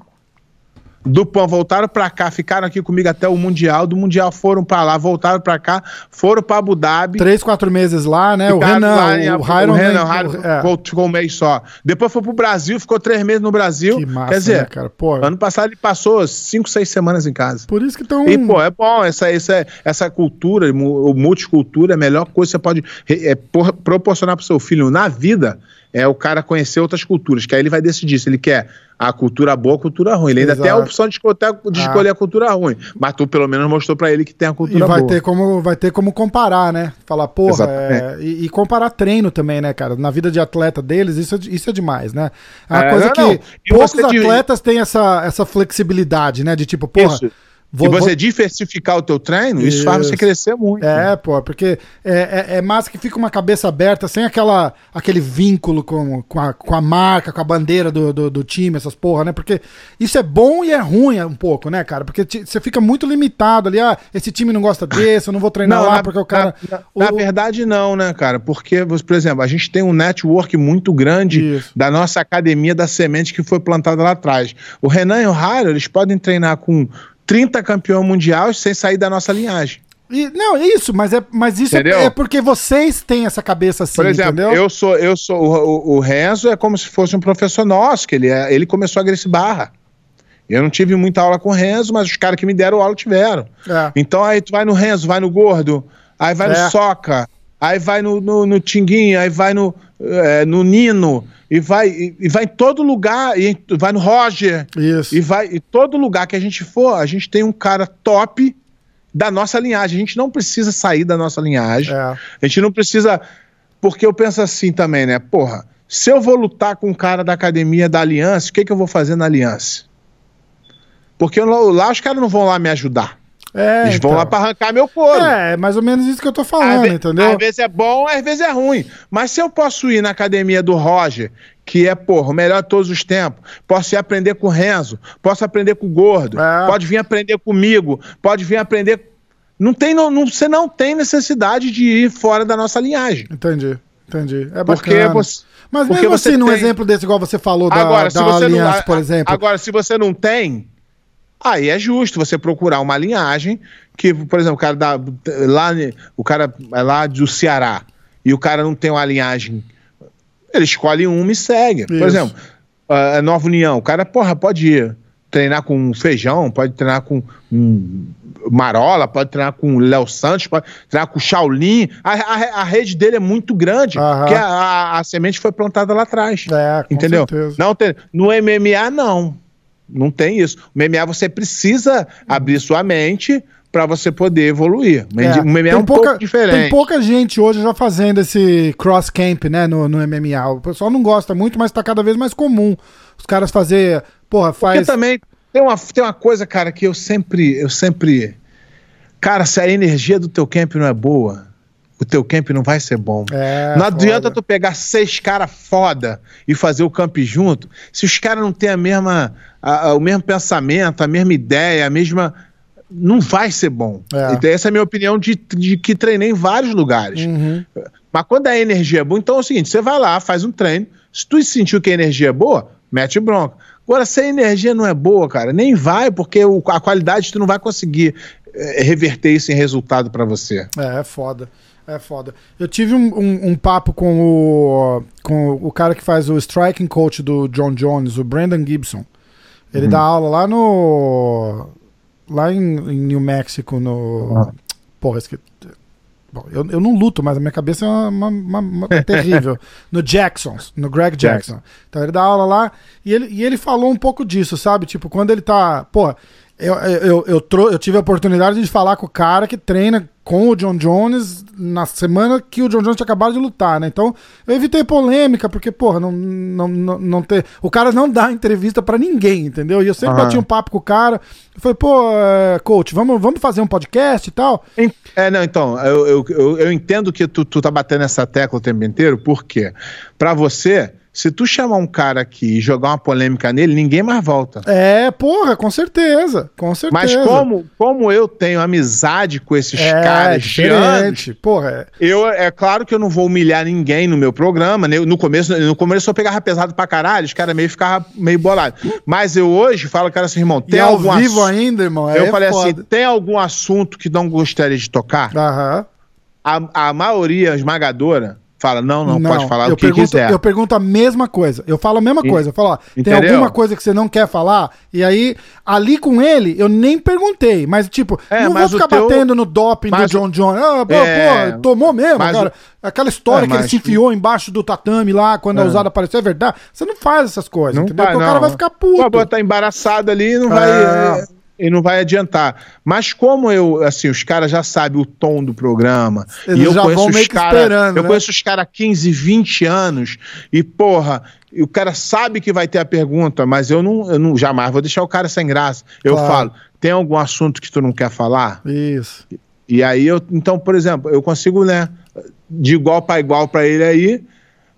do PAN voltaram para cá, ficaram aqui comigo até o Mundial. Do Mundial foram para lá, voltaram para cá, foram para Abu Dhabi. Três, quatro meses lá, né? O Renan, lá, o, o, o Renan, o Hiron é. ficou um mês só. Depois foi pro Brasil, ficou três meses no Brasil. Que massa, Quer dizer, né, cara? Pô, ano passado ele passou cinco, seis semanas em casa. Por isso que estão. E, pô, é bom. Essa, essa, essa cultura, o multicultura, é a melhor coisa que você pode é, proporcionar pro seu filho na vida é o cara conhecer outras culturas, que aí ele vai decidir se ele quer a cultura boa, a cultura ruim. Ele ainda Exato. tem a opção de, escolher, de ah. escolher a cultura ruim. Mas tu pelo menos mostrou para ele que tem a cultura e vai boa. Ter como, vai ter como comparar, né? Falar, porra, é... e, e, comparar treino também, né, cara? Na vida de atleta deles, isso é, isso é demais, né? É uma é, coisa não, que não. poucos atletas de... têm essa, essa flexibilidade, né? De tipo, porra. Isso Vou, e você vou... diversificar o teu treino, isso, isso, faz você crescer muito. É, pô, porque é, é, é, massa que fica uma cabeça aberta, sem aquela, aquele vínculo com, com, a, com a marca, com a bandeira do, do, do, time, essas porra, né? Porque isso é bom e é ruim um pouco, né, cara? Porque você fica muito limitado ali, ah, esse time não gosta desse, eu não vou treinar não, lá na, porque o cara... Na, na, o... na, verdade não, né, cara? Porque, por exemplo, a gente tem um network muito grande isso. da nossa academia da semente que foi plantada lá atrás. O Renan e o Raro, eles podem treinar com 30 campeão mundial sem sair da nossa linhagem. E, não, é isso, mas, é, mas isso é, é, porque vocês têm essa cabeça assim, Por exemplo, entendeu? eu sou, eu sou o, o, Renzo é como se fosse um professor nosso, que ele, é, ele começou a Grace Barra. Eu não tive muita aula com o Renzo, mas os caras que me deram aula tiveram. É. Então aí tu vai no Renzo, vai no Gordo, aí vai no é. Soca, aí vai no, no, no Tinguinho, aí vai no, é, no Nino e vai, e, e, vai em todo lugar, e vai no Roger. Isso. E vai em todo lugar que a gente for, a gente tem um cara top da nossa linhagem. A gente não precisa sair da nossa linhagem. É. A gente não precisa. Porque eu penso assim também, né? Porra, se eu vou lutar com um cara da academia da Aliança, o que, que eu vou fazer na Aliança? Porque eu, lá os caras não vão lá me ajudar. É, Eles vão então. lá pra arrancar meu couro. É, é mais ou menos isso que eu tô falando, às entendeu? Às vezes é bom, às vezes é ruim. Mas se eu posso ir na academia do Roger, que é, porra, o melhor de todos os tempos, posso ir aprender com o Renzo, posso aprender com o Gordo, é. pode vir aprender comigo, pode vir aprender. Não tem, não, não, você não tem necessidade de ir fora da nossa linhagem. Entendi, entendi. É bacana. Porque você, Mas mesmo porque assim, num tem... exemplo desse, igual você falou da, agora, da Aliança, não, por exemplo. Agora, se você não tem, Aí é justo você procurar uma linhagem que, por exemplo, o cara da, lá, o cara é lá do Ceará e o cara não tem uma linhagem, ele escolhe uma e segue. Isso. Por exemplo, a Nova União, o cara, porra, pode ir treinar com feijão, pode treinar com um, Marola, pode treinar com Léo Santos, pode treinar com Shaolin. A, a, a, rede dele é muito grande, porque a, a, a, semente foi plantada lá atrás. É, entendeu? Certeza. Não tem, no MMA, não. Não tem isso. O MMA você precisa abrir sua mente para você poder evoluir. É. O MMA é um pouca, pouco diferente. Tem pouca gente hoje já fazendo esse cross camp, né, no, no MMA. O pessoal não gosta muito, mas tá cada vez mais comum. Os caras fazer, porra, faz Porque também tem uma, tem uma coisa, cara, que eu sempre eu sempre Cara, se a energia do teu camp não é boa, o teu camp não vai ser bom. É, não adianta foda. tu pegar seis caras foda e fazer o camp junto, se os caras não têm a mesma, a, a, o mesmo pensamento, a mesma ideia, a mesma. Não vai ser bom. É. Então, essa é a minha opinião de, de que treinei em vários lugares. Uhum. Mas quando a energia é boa, então é o seguinte: você vai lá, faz um treino. Se tu sentiu que a energia é boa, mete bronca. Agora, se a energia não é boa, cara, nem vai, porque o, a qualidade tu não vai conseguir é, reverter isso em resultado para você. É, é foda. É foda. Eu tive um, um, um, papo com o, com o cara que faz o striking coach do John Jones, o Brandon Gibson. Ele uhum. dá aula lá no. Lá em, em New Mexico, no. Uhum. Porra, esse Bom, eu, eu não luto, mas a minha cabeça é uma, uma, uma terrível. No Jacksons, no Greg Jackson. Jackson. Então ele dá aula lá e ele, e ele falou um pouco disso, sabe? Tipo, quando ele tá. Pô, eu, eu, eu, eu, tive a oportunidade de falar com o cara que treina com o John Jones na semana que o John Jones tinha acabado de lutar, né? Então eu evitei polêmica, porque, porra, não, não, não, não ter. O cara não dá entrevista para ninguém, entendeu? E eu sempre uhum. bati um papo com o cara. Eu falei, pô, é, coach, vamos, vamos fazer um podcast e tal. É, não, então, eu, eu, eu, eu entendo que tu, tu tá batendo essa tecla o tempo inteiro, porque para você se tu chamar um cara aqui e jogar uma polêmica nele, ninguém mais volta. É, porra, com certeza. Com certeza. Mas como, como eu tenho amizade com esses é, caras diferente, porra. É. Eu, é claro que eu não vou humilhar ninguém no meu programa. Né? No começo, no começo eu pegava pesado pra caralho, os caras meio ficavam meio bolados. Mas eu hoje falo, cara, assim, irmão, tem e algum ao vivo ainda, irmão. eu é falei assim, foda. assim: tem algum assunto que não gostaria de tocar? Aham. A, a maioria esmagadora fala, não, não, não pode falar o que pergunto, quiser. Eu pergunto a mesma coisa. Eu falo a mesma coisa. Eu falo, ó, tem alguma coisa que você não quer falar? E aí, ali com ele, eu nem perguntei. Mas, tipo, é, não mas vou ficar teu... batendo no doping mas... do John John. Ah, pô, é... pô, tomou mesmo, mas... cara. Aquela história é, que ele se enfiou embaixo do tatame lá, quando a é. usada apareceu, é verdade. Você não faz essas coisas, não entendeu? Vai, Porque o cara vai ficar puto. Pode botar embaraçado ali e não vai... E não vai adiantar. Mas como eu, assim, os caras já sabem o tom do programa, Eles e eu conheço os caras, eu né? conheço os caras há 15, 20 anos, e porra, e o cara sabe que vai ter a pergunta, mas eu não, eu não jamais vou deixar o cara sem graça. Eu claro. falo, tem algum assunto que tu não quer falar? Isso. E, e aí eu, então, por exemplo, eu consigo, né, de igual para igual para ele aí,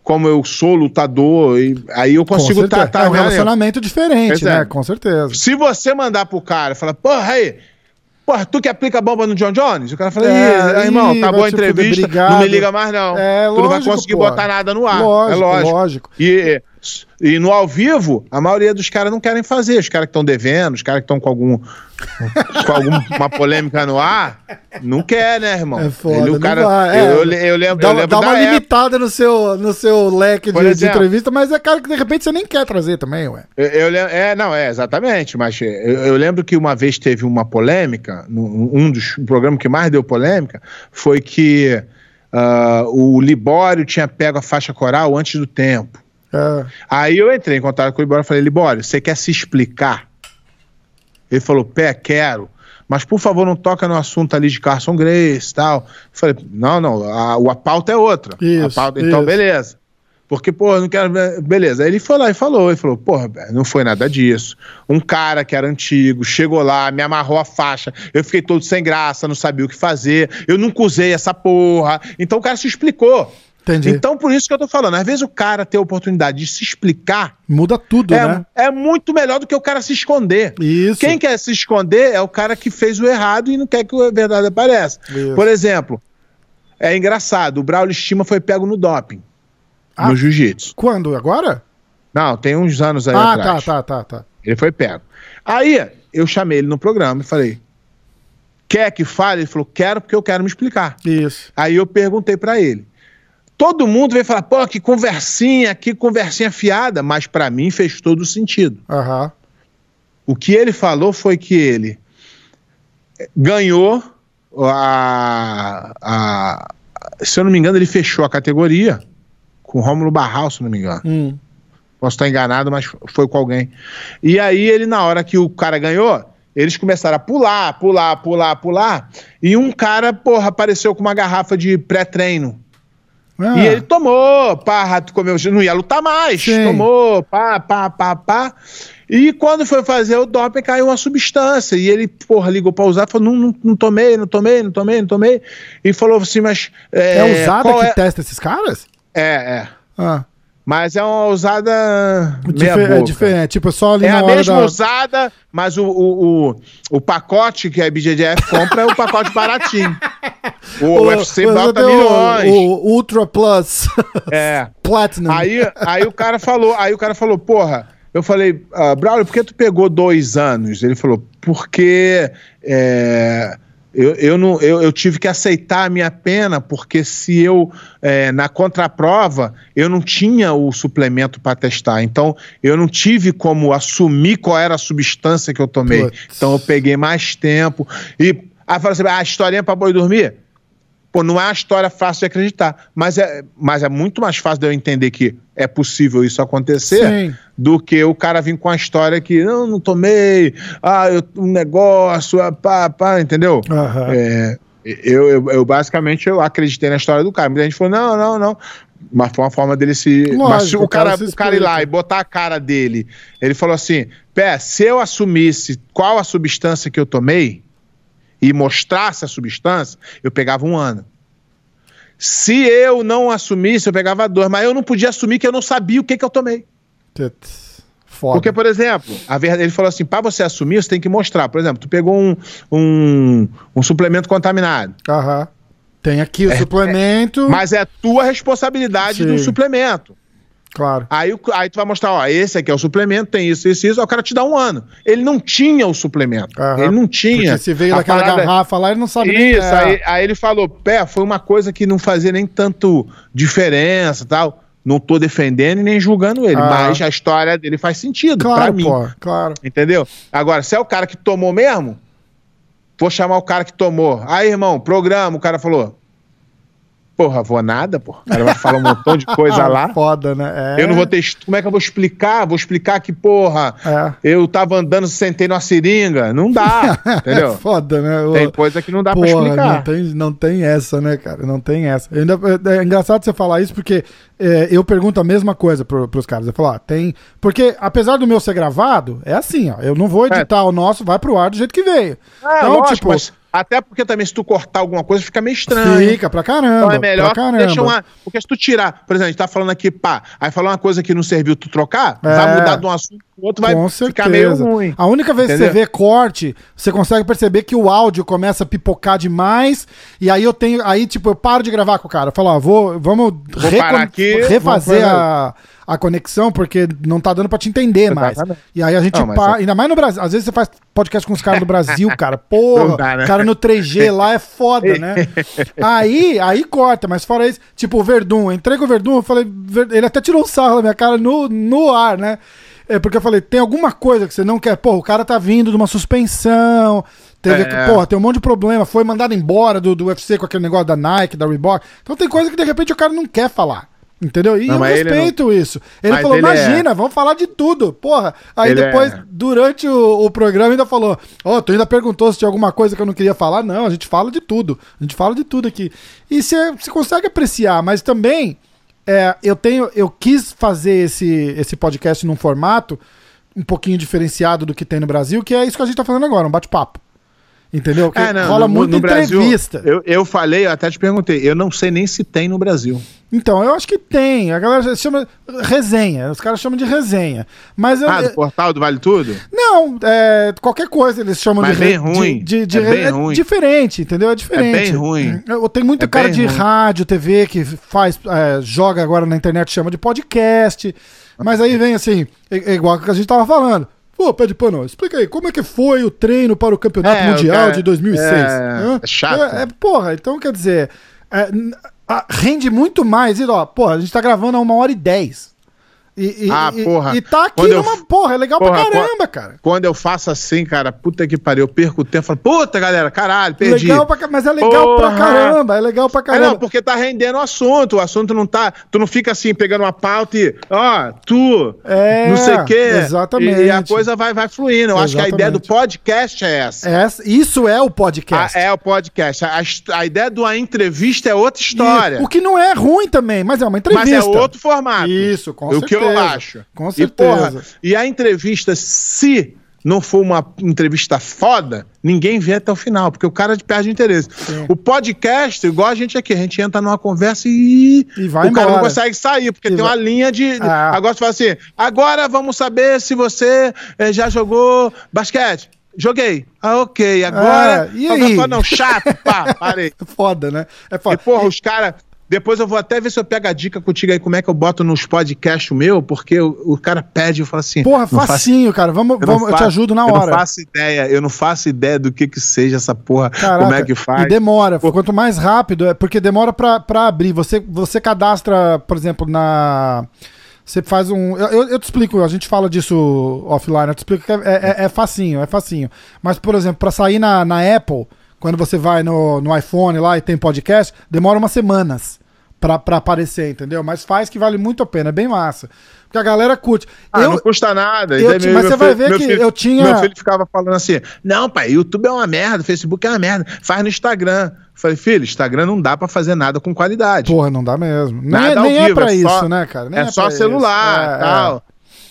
como eu sou lutador, e aí eu consigo tratar. É um relacionamento diferente, né? Com certeza. Se você mandar pro cara e falar, porra, aí, porra, tu que aplica bomba no John Jones? O cara fala, é, irmão, tá boa a entrevista, não me liga mais não. É, tu lógico, não vai conseguir porra. botar nada no ar. Lógico, é lógico. lógico. E e no ao vivo, a maioria dos caras não querem fazer. Os caras que estão devendo, os caras que estão com algum com alguma polêmica no ar, não quer, né, irmão? É foda, Ele, o cara, é, eu, eu, lembro, dá, eu lembro dá uma limitada no seu, no seu leque de, exemplo, de, entrevista, mas é cara que de repente você nem quer trazer também, ué. Eu, eu, é, não, é, exatamente, mas eu, eu, lembro que uma vez teve uma polêmica, um dos programas que mais deu polêmica, foi que uh, o Libório tinha pego a faixa coral antes do tempo. É. Aí eu entrei em contato com o Libório e falei, Libório, você quer se explicar? Ele falou, pé, quero. Mas por favor, não toca no assunto ali de Carson Grace e tal. Eu falei, não, não, a, a pauta é outra. Isso, pauta, então, beleza. Porque, pô, não quero. Beleza. Aí ele foi lá e falou. Ele falou, porra, não foi nada disso. Um cara que era antigo chegou lá, me amarrou a faixa. Eu fiquei todo sem graça, não sabia o que fazer. Eu nunca usei essa porra. Então o cara se explicou. Entendi. Então, por isso que eu tô falando, às vezes o cara ter a oportunidade de se explicar. Muda tudo, é, né? É muito melhor do que o cara se esconder. Isso. Quem quer se esconder é o cara que fez o errado e não quer que a verdade apareça. Isso. Por exemplo, é engraçado, o Braulio Estima foi pego no doping. Ah, no jiu-jitsu. Quando? Agora? Não, tem uns anos aí ah, atrás. Ah, tá, tá, tá, tá. Ele foi pego. Aí, eu chamei ele no programa e falei, quer que fale? Ele falou, quero porque eu quero me explicar. Isso. Aí eu perguntei para ele, Todo mundo veio falar, pô, que conversinha, que conversinha fiada, mas para mim fez todo sentido. Uhum. O que ele falou foi que ele ganhou a, a, Se eu não me engano, ele fechou a categoria com o Rômulo Barral, se não me engano. Hum. Posso estar enganado, mas foi com alguém. E aí ele, na hora que o cara ganhou, eles começaram a pular, pular, pular, pular. E um cara, porra, apareceu com uma garrafa de pré-treino. Ah. E ele tomou, pá, rato comeu, não ia lutar mais. Sim. Tomou, pá, pá, pá, pá. E quando foi fazer o doping, caiu uma substância. E ele, porra, ligou pra usar, falou: não, não, não tomei, não tomei, não tomei, não tomei. E falou assim, mas. É, é usada que é? testa esses caras? É, é. Ah. Mas é uma usada Difer é diferente, tipo, só ali é É a mesma da... usada, mas o, o, o, o, pacote que a BJJF compra é o pacote baratinho. O, o UFC bota milhões. O, Ultra Plus. É. Platinum. Aí, aí o cara falou, aí o cara falou, porra, eu falei, uh, Braulio, por que tu pegou dois anos? Ele falou, porque é, eu, eu, não, eu, eu, tive que aceitar a minha pena, porque se eu, é, na contraprova, eu não tinha o suplemento para testar. Então, eu não tive como assumir qual era a substância que eu tomei. Putz. Então, eu peguei mais tempo. E aí fala assim: ah, a historinha para boi dormir? Pô, não é uma história fácil de acreditar, mas é, mas é muito mais fácil de eu entender que é possível isso acontecer Sim. do que o cara vir com a história que não, não tomei, ah, eu, um negócio, ah, pá, pá, entendeu? Uhum. É, eu, eu, eu, basicamente eu acreditei na história do cara. Muita gente falou: não, não, não. Mas foi uma forma dele se. Lógico, mas se o, cara, cara o cara ir lá e botar a cara dele, ele falou assim: pé, se eu assumisse qual a substância que eu tomei, e mostrasse a substância, eu pegava um ano. Se eu não assumisse, eu pegava dois, mas eu não podia assumir que eu não sabia o que, que eu tomei. Foda. Porque, por exemplo, a verdade, ele falou assim: para você assumir, você tem que mostrar. Por exemplo, tu pegou um, um, um suplemento contaminado. Aham. Tem aqui o é, suplemento. É, mas é tua responsabilidade Sim. do suplemento. Claro. Aí, aí tu vai mostrar, ó, esse aqui é o suplemento, tem isso, isso, isso. Aí o cara te dá um ano. Ele não tinha o suplemento. Ele não tinha. Porque se veio daquela parada... garrafa lá, ele não sabe Isso, nem aí, aí ele falou, pé, foi uma coisa que não fazia nem tanto diferença tal. Não tô defendendo e nem julgando ele, ah. mas a história dele faz sentido claro, pra mim. Pô, claro. Entendeu? Agora, se é o cara que tomou mesmo, vou chamar o cara que tomou. Aí, irmão, programa, o cara falou. Porra, vou nada, porra. O cara vai falar um montão de coisa lá. Foda, né? É. Eu não vou ter. Como é que eu vou explicar? Vou explicar que, porra, é. eu tava andando, sentei numa seringa. Não dá, entendeu? É foda, né? Tem coisa que não dá porra, pra explicar. Não tem, não tem essa, né, cara? Não tem essa. Ainda, é, é engraçado você falar isso porque é, eu pergunto a mesma coisa pro, pros caras. Eu falo, ah, tem. Porque apesar do meu ser gravado, é assim, ó. Eu não vou editar é. o nosso, vai pro ar do jeito que veio. É, então, lógico, tipo. Mas até porque também se tu cortar alguma coisa fica meio estranho. Fica pra caramba. Então é melhor deixar uma. Porque se tu tirar, por exemplo, a gente tá falando aqui, pá, aí falou uma coisa que não serviu tu trocar, é. vai mudar de um assunto pro outro, vai ficar meio ruim. A única vez Entendeu? que você vê corte, você consegue perceber que o áudio começa a pipocar demais. E aí eu tenho. Aí, tipo, eu paro de gravar com o cara. Eu falo, ó, vou, vamos vou aqui, refazer a a conexão, porque não tá dando pra te entender mais. E aí a gente não, pa... é... ainda mais no Brasil. Às vezes você faz podcast com os caras do Brasil, cara. Porra, dá, né? cara no 3G lá é foda, né? aí, aí corta, mas fora isso, tipo o Verdun, eu entrei com o Verdun, eu falei, ele até tirou o sarro da minha cara no, no ar, né? É porque eu falei, tem alguma coisa que você não quer. Pô, o cara tá vindo de uma suspensão. Teve, é. porra, tem um monte de problema. Foi mandado embora do, do UFC com aquele negócio da Nike, da Reebok. Então tem coisa que de repente o cara não quer falar. Entendeu? E não, eu respeito não... isso. Ele mas falou: ele imagina, é... vamos falar de tudo. Porra. Aí ele depois, é... durante o, o, programa, ainda falou: Ó, oh, tu ainda perguntou se tinha alguma coisa que eu não queria falar. Não, a gente fala de tudo. A gente fala de tudo aqui. E você consegue apreciar, mas também é, eu tenho. Eu quis fazer esse, esse podcast num formato um pouquinho diferenciado do que tem no Brasil, que é isso que a gente tá falando agora, um bate-papo. Entendeu? Que é, não, rola no, muita no entrevista. Brasil, eu, eu falei, eu até te perguntei, eu não sei nem se tem no Brasil. Então, eu acho que tem. A galera chama resenha. Os caras chamam de resenha. Mas eu, ah, do portal do Vale Tudo? Não, é, qualquer coisa eles chamam Mas de. É bem ruim. De, de, de, é bem é ruim. diferente, entendeu? É diferente. É bem ruim. Tem muito é cara de ruim. rádio, TV que faz, é, joga agora na internet, chama de podcast. Mas aí vem assim, é, é igual que a gente tava falando. Pô, pede pano, explica aí, como é que foi o treino para o Campeonato é, Mundial cara, de 2006? É, é chato. É, é, porra, então quer dizer, é, a, rende muito mais. E, ó, porra, a gente tá gravando a uma hora e dez. E, e, ah, porra. E, e tá aqui quando numa. Eu, porra, é legal porra, pra caramba, cara. Quando eu faço assim, cara, puta que pariu, eu perco o tempo, falo, puta galera, caralho, perdi. Legal pra, mas é legal porra. pra caramba, é legal pra caramba. É, não, porque tá rendendo o assunto, o assunto não tá. Tu não fica assim, pegando uma pauta e, ó, tu, é, não sei o quê. Exatamente. E, a coisa vai, vai fluindo. Eu exatamente. acho que a ideia do podcast é essa. essa isso é o podcast. A, é o podcast. A, a, ideia de uma entrevista é outra história. o que não é ruim também, mas é uma entrevista. Mas é outro formato. Isso, com o certeza. Que eu acho. Com certeza. E, porra, e a entrevista, se não for uma entrevista foda, ninguém vê até o final, porque o cara perde o interesse. Sim. O podcast, igual a gente aqui, a gente entra numa conversa e, e o embora. cara não consegue sair, porque e tem vai... uma linha de. Ah. Agora você fala assim: agora vamos saber se você eh, já jogou basquete. Joguei. Ah, ok. Agora. É, e aí? Não, chato. Pá, parei. É foda, né? É foda. E, porra, os caras. Depois eu vou até ver se eu pego a dica contigo aí, como é que eu boto nos podcasts meu, porque o, o cara pede, eu falo assim. Porra, facinho, faço, cara. Vamos, eu, vamos, eu te ajudo na hora. Eu não faço ideia, eu não faço ideia do que que seja essa porra, Caraca, como é que faz. E demora, Por... quanto mais rápido, é porque demora pra, pra abrir. Você, você cadastra, por exemplo, na. Você faz um. Eu, eu te explico, a gente fala disso offline, eu te explico que é, é, é facinho, é facinho. Mas, por exemplo, para sair na, na Apple, quando você vai no, no iPhone lá e tem podcast, demora umas semanas pra, pra aparecer, entendeu? Mas faz que vale muito a pena, é bem massa. Porque a galera curte. Ah, eu, não custa nada. Eu, mas você vai ver que filho, eu tinha. Meu filho ficava falando assim: não, pai, YouTube é uma merda, Facebook é uma merda, faz no Instagram. falei, filho, Instagram não dá pra fazer nada com qualidade. Porra, não dá mesmo. Nada nem, nem é pra é isso, só, né, cara? Nem é, é só celular e é, tal.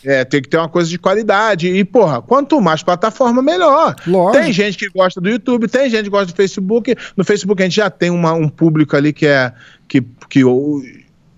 É. É, tem que ter uma coisa de qualidade. E, porra, quanto mais plataforma, melhor. Lógico. Tem gente que gosta do YouTube, tem gente que gosta do Facebook. No Facebook a gente já tem uma, um público ali que é. que, que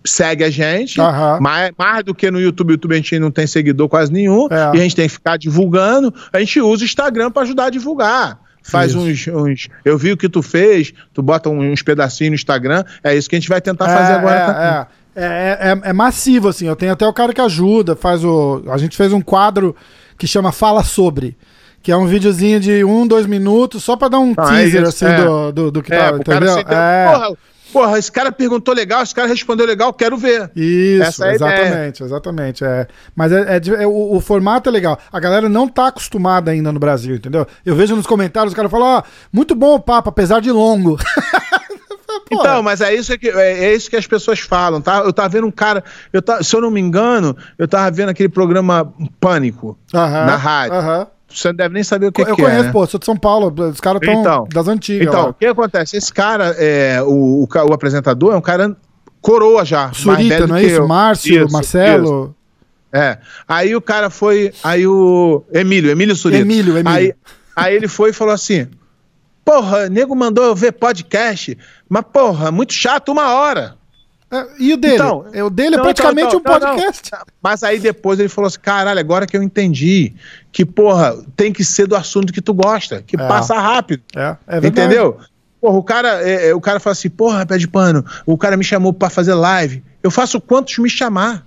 segue a gente, uhum. mais, mais do que no YouTube. YouTube a gente não tem seguidor quase nenhum, é. e a gente tem que ficar divulgando. A gente usa o Instagram para ajudar a divulgar. Faz uns, uns, Eu vi o que tu fez, tu bota uns pedacinhos no Instagram, é isso que a gente vai tentar fazer é, agora. É, é. É, é, é, massivo, assim. Eu tenho até o cara que ajuda, faz o. A gente fez um quadro que chama Fala Sobre. Que é um videozinho de um, dois minutos, só pra dar um ah, teaser, é assim, do, do, do, que é, tá, entendeu? É. Porra, porra, esse cara perguntou legal, esse cara respondeu legal, quero ver. Isso, é exatamente, exatamente. É. Mas é, é, é, o, o, formato é legal. A galera não tá acostumada ainda no Brasil, entendeu? Eu vejo nos comentários, o cara fala, ó, oh, muito bom o papo, apesar de longo. Então, mas é isso que, é, é, isso que as pessoas falam, tá? Eu tava vendo um cara, eu tava, se eu não me engano, eu tava vendo aquele programa Pânico uh -huh, na rádio. Uh -huh. Você não deve nem saber o que, eu que é. Eu conheço, né? pô, sou de São Paulo, os caras estão então, das antigas. Então, o que acontece? Esse cara, é, o, o, o, apresentador, é um cara coroa já. Surita, não é isso? Eu. Márcio, isso, Marcelo. Isso. É. Aí o cara foi. Aí o. Emílio, Emílio Surita. Emílio, Emílio. Aí, aí ele foi e falou assim: Porra, nego mandou eu ver podcast, mas porra, muito chato, uma hora. É, e o dele? Então, o dele é então, praticamente então, um podcast. Não, mas aí depois ele falou assim: caralho, agora que eu entendi que, porra, tem que ser do assunto que tu gosta, que é. passa rápido. É, é verdade. Entendeu? Porra, o cara, é, é, o cara fala assim: porra, pé de pano, o cara me chamou pra fazer live. Eu faço quantos me chamar?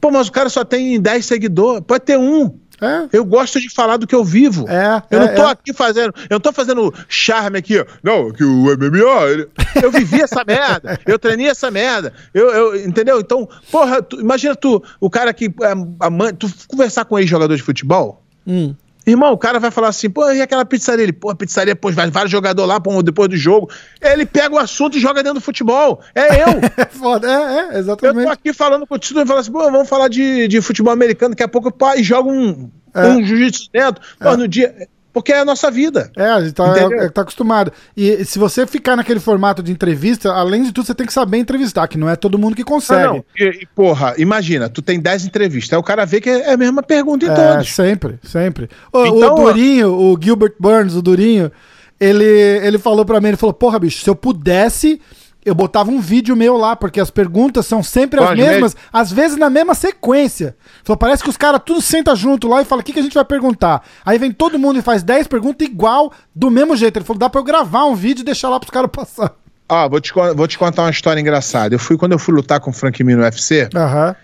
Pô, mas o cara só tem 10 seguidores. Pode ter um. É. Eu gosto de falar do que eu vivo. É, eu não é, tô é. aqui fazendo. Eu não tô fazendo charme aqui, ó. Não, que o MMA. Ele, eu vivi essa merda. Eu treinei essa merda. Eu, eu, entendeu? Então, porra, tu, imagina tu, o cara que. A, a mãe, tu conversar com ex-jogador de futebol. Hum. Irmão, o cara vai falar assim, pô, e aquela pizzaria? Ele, pô, a pizzaria, pô, vai vários jogadores lá pô, depois do jogo. Ele pega o assunto e joga dentro do futebol. É eu. é foda, é, é, exatamente. Eu tô aqui falando contigo e falo assim, pô, vamos falar de, de futebol americano, daqui a pouco pá, e joga um, é. um jiu-jitsu dentro. Pô, é. no dia. Porque é a nossa vida. É, a gente tá, é, tá, acostumado. E se você ficar naquele formato de entrevista, além de tudo, você tem que saber entrevistar, que não é todo mundo que consegue. Ah, não. E, e, porra, imagina, tu tem 10 entrevistas, aí o cara vê que é a mesma pergunta em é, todos. Sempre, sempre. O, então, o Durinho, o Gilbert Burns, o Durinho, ele, ele falou pra mim, ele falou, porra, bicho, se eu pudesse eu botava um vídeo meu lá, porque as perguntas são sempre Pode as mesmas, mesmo? às vezes na mesma sequência. Falou, parece que os caras tudo senta junto lá e fala, o que, que a gente vai perguntar? Aí vem todo mundo e faz 10 perguntas igual, do mesmo jeito. Ele falou, dá pra eu gravar um vídeo e deixar lá pros caras passar. Ah, vou te, vou te contar uma história engraçada. Eu fui, quando eu fui lutar com o Frank Mir no UFC. Uhum.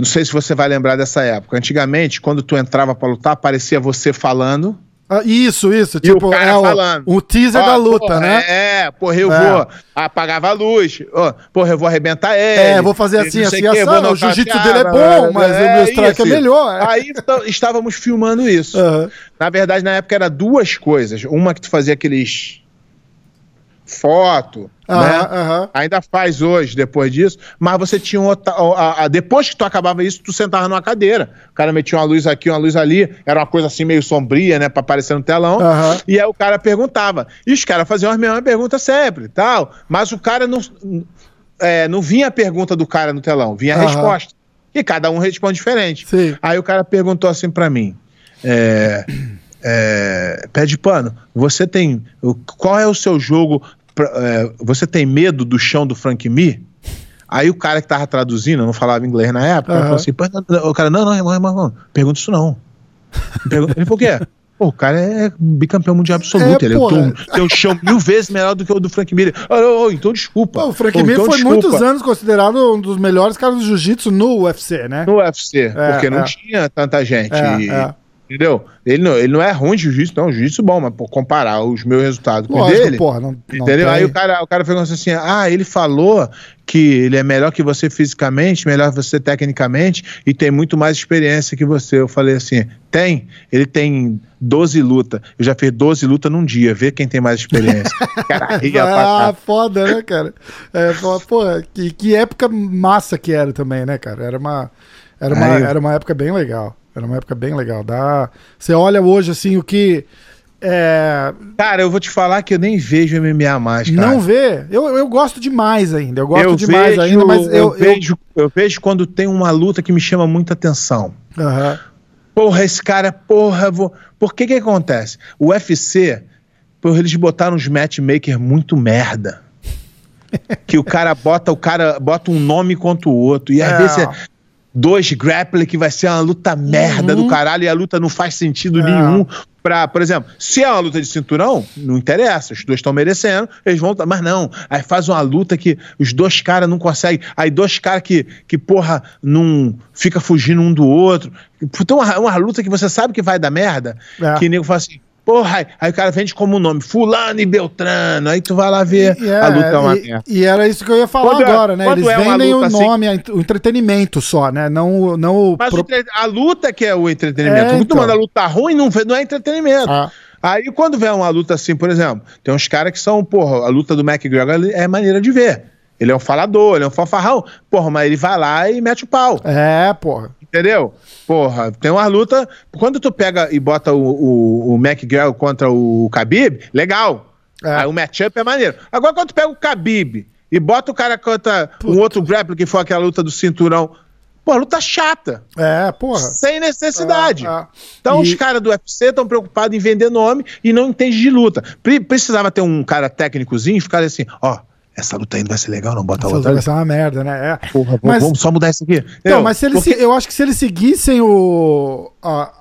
Não sei se você vai lembrar dessa época. Antigamente, quando tu entrava para lutar, aparecia você falando ah, isso, isso. tipo, o é o, o teaser da luta, porra, né? É, porra, eu é. vou. Apagava a luz. Ó, porra, eu vou arrebentar ele. É, vou fazer assim, assim, assim. O jiu-jitsu dele é bom, mas é, o meu strike é melhor. É. Aí estávamos filmando isso. Uhum. Na verdade, na época era duas coisas. Uma que tu fazia aqueles foto, né? Ainda faz hoje, depois disso, mas você tinha outra, a, a, depois que tu acabava isso, tu sentava numa cadeira. O cara metia uma luz aqui, uma luz ali, era uma coisa assim meio sombria, né, pra aparecer no telão, e aí o cara perguntava. E os caras faziam as mesmas perguntas sempre, tal, mas o cara não, é, não vinha a pergunta do cara no telão, vinha a resposta. E cada um responde diferente. Sim. Aí o cara perguntou assim para mim, é, é, pé de pano, você tem. Qual é o seu jogo é, você tem medo do chão do Frank Me? Aí o cara que tava traduzindo, não falava inglês na época, uhum. falou assim: o cara, não, não, irmão, irmão, não, pergunta isso não. Pergunta, ele, por quê? Pô, o cara é bicampeão mundial absoluto. É, ele é tem um chão mil vezes melhor do que o do Frank Mir. Oh, oh, então desculpa. Pô, o Frank oh, Mir então foi desculpa. muitos anos considerado um dos melhores caras do jiu-jitsu no UFC, né? No UFC, é, porque não é. tinha tanta gente. É, e, é. Entendeu? Ele não, ele não é ruim de jiu-jitsu, não. Jiu-jitsu bom, mas por comparar os meus resultados com o dele. Porra, não, não entendeu? Aí o cara, o cara falou assim: ah, ele falou que ele é melhor que você fisicamente, melhor que você tecnicamente e tem muito mais experiência que você. Eu falei assim: tem. Ele tem 12 lutas. Eu já fiz 12 lutas num dia. Vê quem tem mais experiência. ah, foda, né, cara? É, porra, que, que época massa que era também, né, cara? Era uma, era uma, era uma época bem legal. Era uma época bem legal. Dá... Você olha hoje, assim, o que. É... Cara, eu vou te falar que eu nem vejo MMA mais, cara. Não vê? Eu, eu gosto demais ainda. Eu gosto eu demais vejo, ainda, mas eu, eu, vejo, eu vejo quando tem uma luta que me chama muita atenção. Uhum. Porra, esse cara, porra, vou. Por que que acontece? O UFC, porra, eles botaram uns matchmaker muito merda. que o cara bota o cara bota um nome contra o outro e às é. vezes dois grappler que vai ser uma luta merda uhum. do caralho e a luta não faz sentido é. nenhum. Pra, por exemplo, se é uma luta de cinturão, não interessa, os dois estão merecendo, eles vão. Mas não, aí faz uma luta que os dois caras não conseguem. Aí dois caras que, que, porra, não fica fugindo um do outro. Então, uma, uma luta que você sabe que vai dar merda, é. que nego fala assim. Porra, aí, aí, o cara vende como nome, Fulano e Beltrano. Aí tu vai lá ver e, é, a luta é uma e, e, era isso que eu ia falar quando é- agora, né? Eles é vendem o assim, nome, o entretenimento só, né? Não, não Mas pro... a luta que é o entretenimento. É, Muito então. manda luta ruim não, não é entretenimento. Ah. Aí quando vem uma luta assim, por exemplo, tem uns caras que são, porra, a luta do McGregor é maneira de ver. Ele é um falador, ele é um fanfarrão. Porra, mas ele vai lá e mete o pau. É, porra. Entendeu? Porra, tem uma luta. Quando tu pega e bota o, o, o McGregor contra o Khabib, legal. É. Aí o matchup é maneiro. Agora, quando tu pega o Khabib e bota o cara contra Puta. um outro grappler que foi aquela luta do cinturão. Pô, luta chata. É, porra. Sem necessidade. É, é. Então e... os caras do UFC estão preocupados em vender nome e não entendem de luta. Precisava ter um cara técnicozinho e ficar assim, ó, essa luta ainda vai ser legal, não bota essa outra. Vai ser uma merda, né? É. Porra, mas, vamos só mudar isso aqui. Não, mas se eles, Porque... eu acho que se eles seguissem o. A,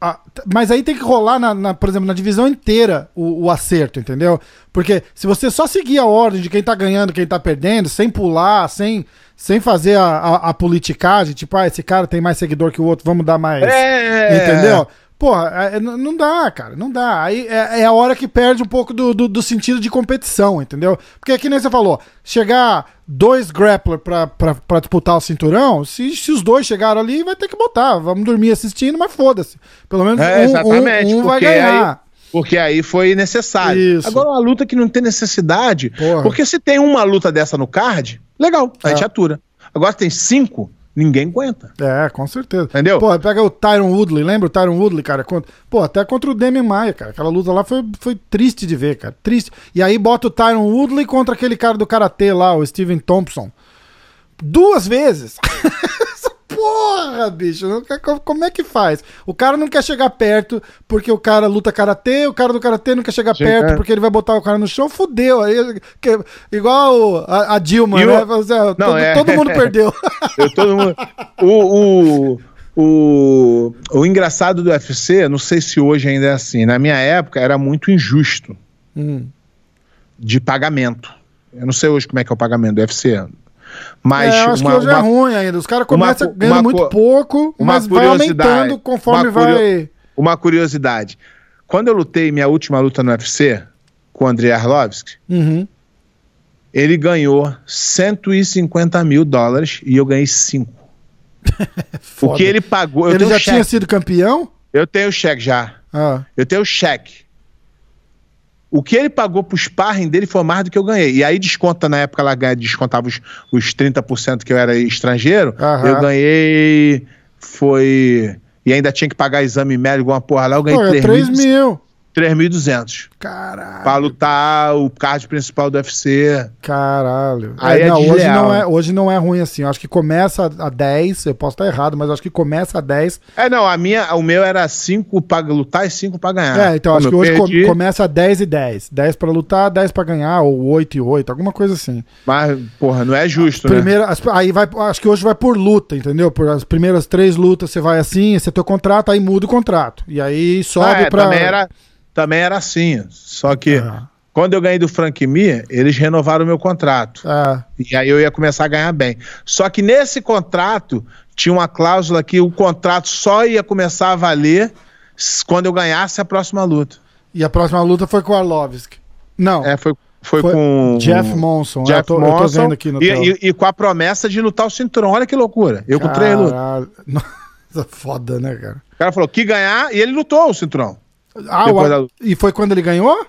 a, mas aí tem que rolar, na, na, por exemplo, na divisão inteira o, o, acerto, entendeu? Porque se você só seguir a ordem de quem tá ganhando, quem tá perdendo, sem pular, sem, sem fazer a, a, a politicagem, tipo, ah, esse cara tem mais seguidor que o outro, vamos dar mais. É. Entendeu? Porra, é, é não dá, cara, não dá. Aí é, é, a hora que perde um pouco do, do, do, sentido de competição, entendeu? Porque aqui nem você falou, chegar dois grappler pra, pra, pra disputar o cinturão, se, se os dois chegaram ali, vai ter que botar. Vamos dormir assistindo, mas foda-se. Pelo menos é, um, um, um vai ganhar. Aí, porque aí foi necessário. Isso. Agora, uma luta que não tem necessidade, Porra. porque se tem uma luta dessa no card, legal, a gente é. atura. Agora tem cinco, ninguém aguenta. É, com certeza. Entendeu? Pô, pega o Tyron Woodley, lembra o Tyron Woodley, cara? Pô, até contra o Demi Maia, cara. Aquela luta lá foi, foi triste de ver, cara. Triste. E aí bota o Tyron Woodley contra aquele cara do Karatê lá, o Steven Thompson. Duas vezes. Porra, bicho, como é que faz? O cara não quer chegar perto porque o cara luta karatê, o cara do karatê não quer chegar Chega. perto porque ele vai botar o cara no chão, fudeu. Aí, que, igual a, a Dilma, né? O... Não, todo, é... todo, mundo perdeu. Eu, todo mundo... O, o, o, o engraçado do UFC, não sei se hoje ainda é assim, na minha época era muito injusto hum. de pagamento. Eu não sei hoje como é que é o pagamento do UFC. Mas é, acho uma, que hoje é uma, é ruim ainda. Os caras começam ganhando muito pouco, mas vai aumentando conforme vai. Uma curiosidade. Quando eu lutei minha última luta no UFC com o Andrei Arlovski, uhum. ele ganhou 150 mil dólares e eu ganhei 5. o que ele pagou. ele já tinha sido campeão? Eu tenho o cheque já. Ah. Eu tenho o cheque. O que ele pagou pro sparring dele foi mais do que eu ganhei. E aí desconta, na época lá descontava os, os 30% que eu era estrangeiro. Uhum. Eu ganhei. Foi. E ainda tinha que pagar exame médico, alguma porra lá. Eu ganhei Pô, 3, 3 mil. 3.200. Caralho. Pra lutar o card principal do UFC. Caralho. Aí é, não, hoje, não é, hoje não é ruim assim. Eu acho que começa a 10, eu posso estar errado, mas acho que começa a 10. É, não, a minha, o meu era 5 pra lutar e 5 pra ganhar. É, então Como acho que hoje perdi... começa a 10 e 10. 10 pra lutar, 10 pra ganhar, ou 8 e 8, alguma coisa assim. Mas, porra, não é justo, né? Primeira, né? Aí vai, acho que hoje vai por luta, entendeu? Por as primeiras três lutas você vai assim, esse é teu contrato, aí muda o contrato. E aí sobe ah, é, pra... Também era também era assim. Só que é. quando eu ganhei do Frank Mir, eles renovaram o meu contrato. É. E aí eu ia começar a ganhar bem. Só que nesse contrato tinha uma cláusula que o contrato só ia começar a valer quando eu ganhasse a próxima luta. E a próxima luta foi com o Arlovski. Não. É, foi, foi, foi com. Jeff Monson. Jeff eu tô, Monson. Eu tô vendo aqui no e, e, e, com a promessa de lutar o cinturão. Olha que loucura. Eu Caralho. com três lutas. Foda, né, cara? O cara falou que ganhar e ele lutou o cinturão. Ah, o... da... E foi quando ele ganhou?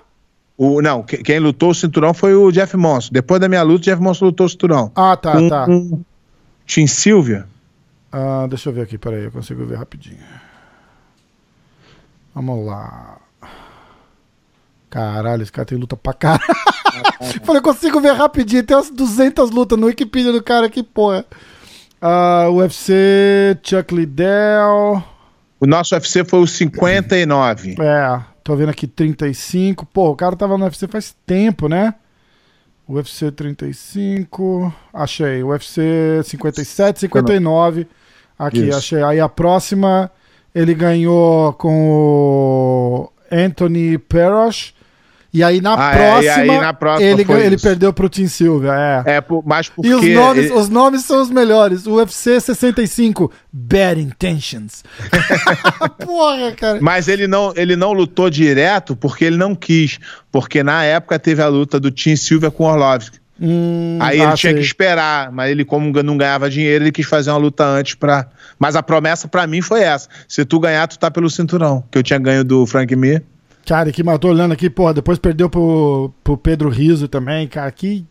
O, não, quem lutou o cinturão foi o Jeff Monson. Depois da minha luta, o Jeff Monson lutou o cinturão. Ah, tá, um, tá. Um Tim Silvia. Ah, deixa eu ver aqui, peraí, eu consigo ver rapidinho. Vamos lá. Caralho, esse cara tem luta pra caralho. Falei, eu consigo ver rapidinho. Tem umas 200 lutas no Wikipedia do cara aqui, porra. Uh, UFC, Chuck Liddell. O nosso UFC foi o 59. É, tô vendo aqui 35. Pô, o cara tava no UFC faz tempo, né? UFC 35. Achei. UFC 57, 59. Aqui, Isso. achei. Aí a próxima, ele ganhou com o Anthony Perosh. E aí na, ah, próxima, é, aí na próxima, ele, ele perdeu pro Tim Silva. É, é mas porque... E os nomes, ele... os nomes são os melhores. O UFC 65, Bad Intentions. Porra, cara. Mas ele não, ele não lutou direto porque ele não quis. Porque na época teve a luta do Tim Silva com o Orlovsky. Hum, aí ele ah, tinha sei. que esperar, mas ele, como não ganhava dinheiro, ele quis fazer uma luta antes pra. Mas a promessa para mim foi essa: se tu ganhar, tu tá pelo cinturão. Que eu tinha ganho do Frank Mir. Cara, que matou olhando aqui, porra, depois perdeu pro, pro Pedro Riso também, cara. Que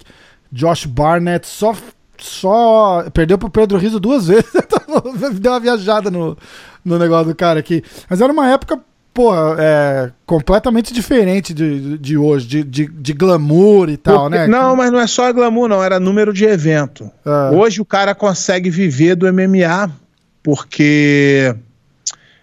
Josh Barnett só. Só perdeu pro Pedro Riso duas vezes. Deu uma viajada no, no negócio do cara aqui. Mas era uma época porra, é completamente diferente de, de hoje, de, de, de glamour e tal, Porque, né? Não, mas não é só glamour, não, era número de evento. É. Hoje o cara consegue viver do MMA porque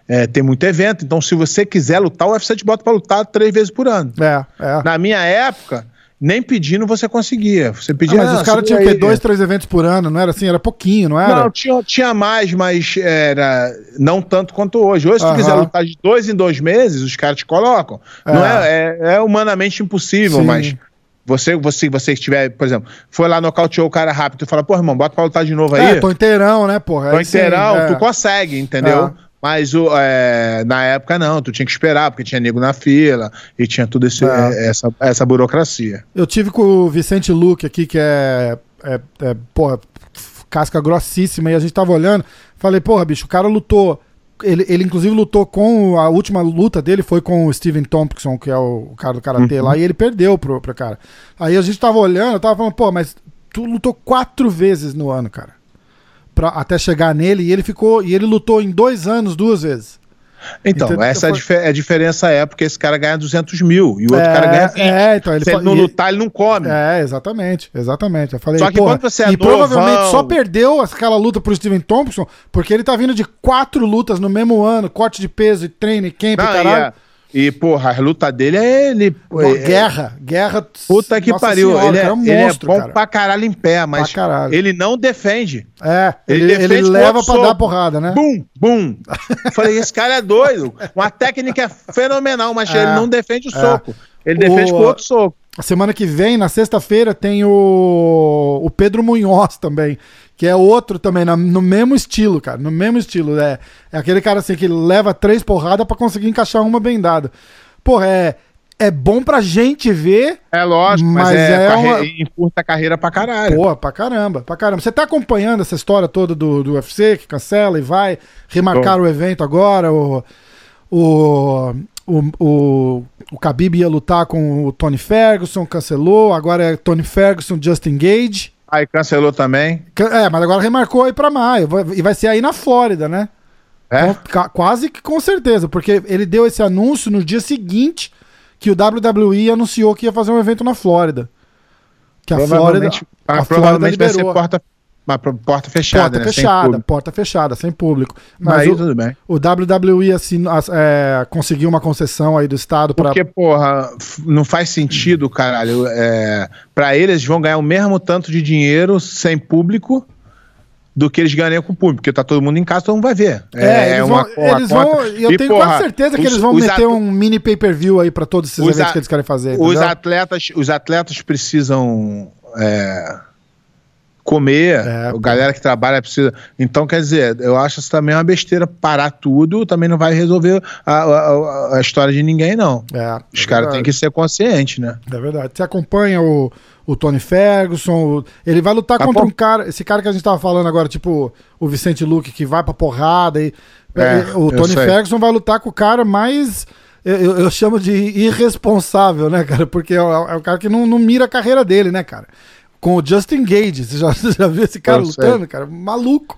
é, tem muito evento, então se você quiser lutar, o UFC te bota pra lutar três vezes por ano. É, é. Na minha época, nem pedindo você conseguia. Você pedia. Ah, mas os caras tinham que dois, três eventos por ano, não era assim? Era pouquinho, não era? Não, tinha, tinha mais, mas era não tanto quanto hoje. Hoje, se tu quiser lutar de dois em dois meses, os caras te colocam. É. Não é, é, é humanamente impossível, Sim. mas. Você, você, você estiver, por exemplo, foi lá nocauteou o cara rápido, tu fala, pô, irmão, bota pra lutar de novo aí. É, tô inteirão, né, porra? Tô inteirão, é. tu consegue, entendeu? É. Mas o, é, na época não, tu tinha que esperar, porque tinha nego na fila e tinha tudo esse, é. é essa, essa burocracia. Eu tive com o Vicente Luque aqui, que é, é, é porra, casca grossíssima, e a gente tava olhando, falei, porra, bicho, o cara lutou. Ele, ele inclusive lutou com. A última luta dele foi com o Steven Thompson, que é o, o cara do Karatê uhum. lá, e ele perdeu pro, pro cara. Aí a gente tava olhando, eu tava falando, pô, mas tu lutou quatro vezes no ano, cara pra, até chegar nele e ele ficou e ele lutou em dois anos duas vezes. Então, Entendeu? essa é, foi... é a diferença é porque esse cara ganha 200 mil e o outro é, cara ganha 20. É, então ele Se ele não e... lutar, ele não come. É, exatamente, exatamente. Eu falei, só que quando você é E novão... provavelmente só perdeu aquela luta pro Steven Thompson porque ele tá vindo de quatro lutas no mesmo ano, corte de peso e treino e camp não, e caralho. É... E, porra, a luta dele é ele. é, guerra, guerra. Puta que pariu. Senhora, ele, é, é um monstro, ele é bom cara. pra caralho em pé, mas ele não defende. É, ele, ele, defende ele leva pra dar porrada, né? Bum, bum. Falei, esse cara é doido. Uma técnica fenomenal, mas é, ele não defende o é. soco. Ele defende o... com outro soco. A semana que vem, na sexta-feira, tem o, o Pedro Munhoz também, que é outro também, na, no mesmo estilo, cara, no mesmo estilo. É, é aquele cara assim que leva três porradas para conseguir encaixar uma bem dada. Porra, é, é bom pra gente ver. É lógico, mas, mas é, é uma... encurta a carreira pra caralho. Pô, pra caramba, pra caramba. Você tá acompanhando essa história toda do, do UFC, que cancela e vai remarcar o evento agora, o, o, o, o, o Khabib ia lutar com o Tony Ferguson, cancelou, agora é Tony Ferguson, Justin Gage. Aí cancelou também. É, mas agora remarcou aí pra maio. E vai ser aí na Flórida, né? É? quase que com certeza, porque ele deu esse anúncio no dia seguinte que o WWE anunciou que ia fazer um evento na Flórida. Que a Flórida. A, a Flórida vai ser porta mas porta fechada, porta né? fechada, porta fechada, sem público. Mas aí, o, tudo bem. o WWE assim, é, conseguiu uma concessão aí do Estado para. Porque, porra, não faz sentido, caralho. É, para eles vão ganhar o mesmo tanto de dinheiro sem público do que eles ganham com o público, porque tá todo mundo em casa, todo mundo vai ver. É, é eles uma, vão, eles vão eu e, tenho porra, quase certeza que os, eles vão meter um mini pay-per-view aí para todos esses eventos a, que eles querem fazer. Os atletas, os atletas precisam é, comer, é, a galera que trabalha precisa. Então, quer dizer, eu acho isso também uma besteira. Parar tudo também não vai resolver a, a, a história de ninguém, não. É, Os é caras têm que ser conscientes, né? É verdade. Você acompanha o, o Tony Ferguson, o, ele vai lutar tá contra um cara, esse cara que a gente tava falando agora, tipo o Vicente Luque, que vai pra porrada. E, é, o Tony Ferguson vai lutar com o cara mais. Eu, eu, chamo de irresponsável, né, cara? Porque é o, é o cara que não, não mira a carreira dele, né, cara? Com o Justin Gage. Você já, você já viu esse cara Eu lutando, sei. cara? Maluco.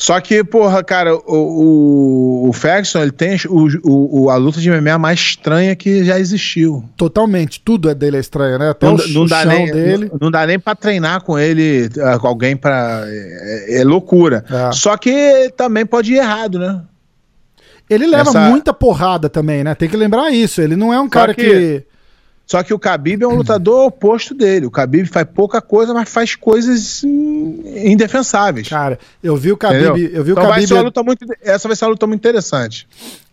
Só que, porra, cara, o, o, o Ferguson, ele tem o, o, a luta de MMA mais estranha que já existiu. Totalmente, tudo é dele é estranho, né? Até não, o, não dá nem, dele. Não, não, dá nem pra treinar com ele, ah, com alguém pra... É, é loucura. É. Só que também pode ir errado, né? Ele leva Essa... muita porrada também, né? Tem que lembrar isso. Ele não é um Só cara que... que Só que o Khabib é um lutador oposto dele. O Khabib faz pouca coisa, mas faz coisas indefensáveis. Cara, eu vi o Khabib, eu vi então o Khabib... Vai muito, essa vai ser uma luta muito interessante.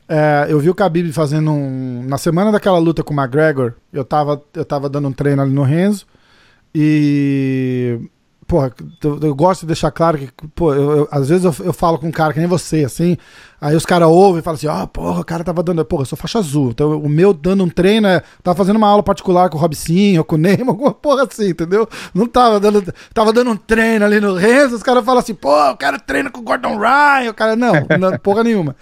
É, eu vi o Khabib fazendo um... Na semana daquela luta com o McGregor, eu tava, eu tava dando um treino ali no Renzo e porra, eu, eu, gosto de deixar claro que, pô, eu, eu, às vezes eu, falo com um cara que nem você, assim, aí os caras ouvem e falam assim, ó, oh, porra, o cara tava dando, porra, eu sou faixa azul, então o meu dando um treino é, tava fazendo uma aula particular com o Robicinho, com o Neymar, alguma porra assim, entendeu? Não tava dando, tava dando um treino ali no Renzo, os caras falam assim, pô, o cara treina com o Gordon Ryan, o cara, não, não porra nenhuma.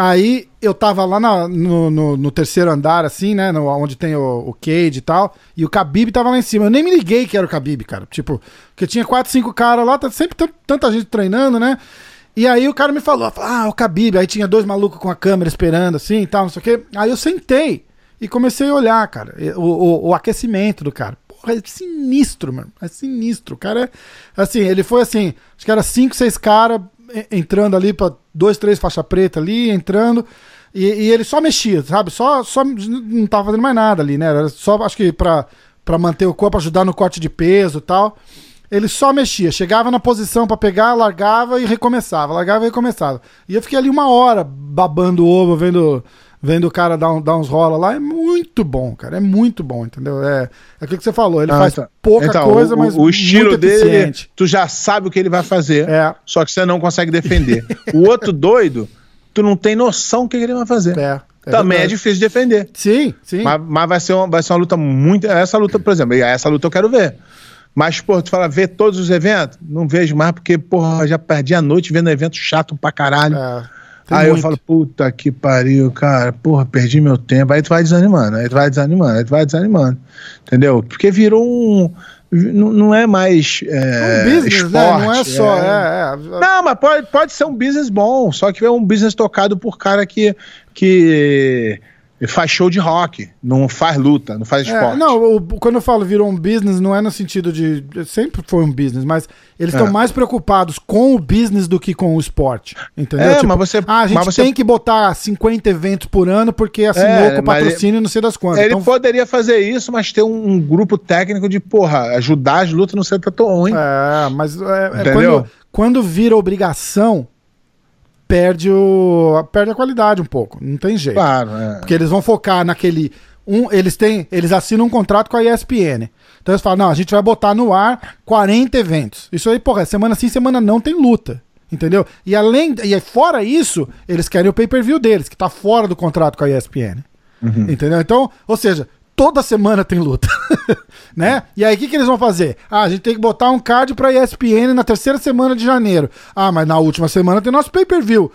Aí eu tava lá na, no, no, no, terceiro andar, assim, né? No, onde tem o, o Cade e tal. E o Khabib tava lá em cima. Eu nem me liguei que era o Khabib, cara. Tipo, porque tinha quatro, cinco caras lá, tá sempre tanta gente treinando, né? E aí o cara me falou, ah, o Khabib. Aí tinha dois malucos com a câmera esperando, assim e tal, não sei o quê. Aí eu sentei e comecei a olhar, cara, o, o, o aquecimento do cara. Porra, é sinistro, mano. É sinistro. O cara é. Assim, ele foi assim, acho que era cinco, seis caras entrando ali para dois, três faixa preta ali, entrando. E, e, ele só mexia, sabe? Só, só não tava fazendo mais nada ali, né? Era só, acho que pra, manter o corpo, ajudar no corte de peso e tal. Ele só mexia, chegava na posição para pegar, largava e recomeçava, largava e recomeçava. E eu fiquei ali uma hora babando ovo, vendo vendo o cara dar, um, dar uns rola lá, é muito bom, cara. É muito bom, entendeu? É, é aquilo que você falou. Ele ah, faz tá. pouca então, coisa, o, mas. O estilo dele, tu já sabe o que ele vai fazer, é. só que você não consegue defender. o outro doido, tu não tem noção do que ele vai fazer. É. É Também é verdade. é difícil de defender. Sim, sim. Mas, mas, vai, ser uma, vai ser uma luta muito. Essa luta, por exemplo, essa luta eu quero ver. Mas, pô, tu fala, ver todos os eventos? Não vejo mais, porque, porra, já perdi a noite vendo evento chato pra caralho. É. Tem aí muito. eu falo, puta que pariu, cara, porra, perdi meu tempo. Aí tu vai desanimando, aí tu vai desanimando, aí tu vai desanimando. Entendeu? Porque virou um. Não, não é mais. É, um business, esporte, né? Não é só. É... É, é... Não, mas pode, pode ser um business bom, só que é um business tocado por cara que. que faz show de rock, não faz luta, não faz é, esporte. Não, o, quando eu falo virou um business, não é no sentido de. Sempre foi um business, mas eles estão é. mais preocupados com o business do que com o esporte. Entendeu? É, tipo, mas você. Ah, a gente você... tem que botar 50 eventos por ano porque assinou é, com patrocínio não sei das quantas. Ele então... poderia fazer isso, mas ter um, um, grupo técnico de, porra, ajudar as lutas não ser tão ruim. É, mas é, é quando, quando vira obrigação perde, o, perde a qualidade um pouco. Não tem jeito. Claro, é. Porque eles vão focar naquele. Um, eles têm. Eles assinam um contrato com a ESPN. Então eles falam, não, a gente vai botar no ar 40 eventos. Isso aí, porra, semana sim, semana não tem luta. Entendeu? E além. E fora isso, eles querem o pay-per-view deles, que tá fora do contrato com a ESPN. Uhum. Entendeu? Então, ou seja, toda semana tem luta, né? E aí o que, que eles vão fazer? Ah, a gente tem que botar um card pra ESPN na terceira semana de janeiro. Ah, mas na última semana tem nosso pay-per-view.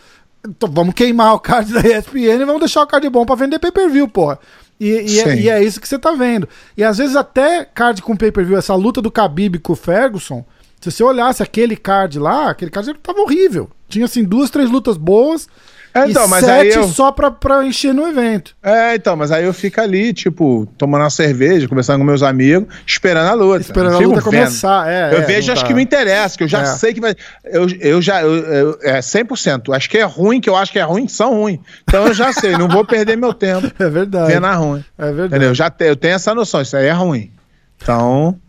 Então vamos queimar o card da ESPN e vamos deixar o card bom pra vender pay-per-view, porra. E, e, é, e, é, isso que você tá vendo. E às vezes até card com pay-per-view, essa luta do Khabib com o Ferguson, se você olhasse aquele card lá, aquele card tava horrível. Tinha assim duas, três lutas boas é, então, e mas sete aí eu... só pra, pra encher no evento. É, então, mas aí eu fico ali, tipo, tomando uma cerveja, conversando com meus amigos, esperando a luta. Esperando a luta vendo. começar, é. Eu é, vejo, acho tá. que me interessa, que eu já é. sei que vai. Eu, eu já. Eu, eu, é 100%. Acho que é ruim, que eu acho que é ruim, são ruins. Então eu já sei, não vou perder meu tempo. É verdade. Vendo a ruim. É verdade. Entendeu? Eu já te, eu tenho essa noção, isso aí é ruim. Então.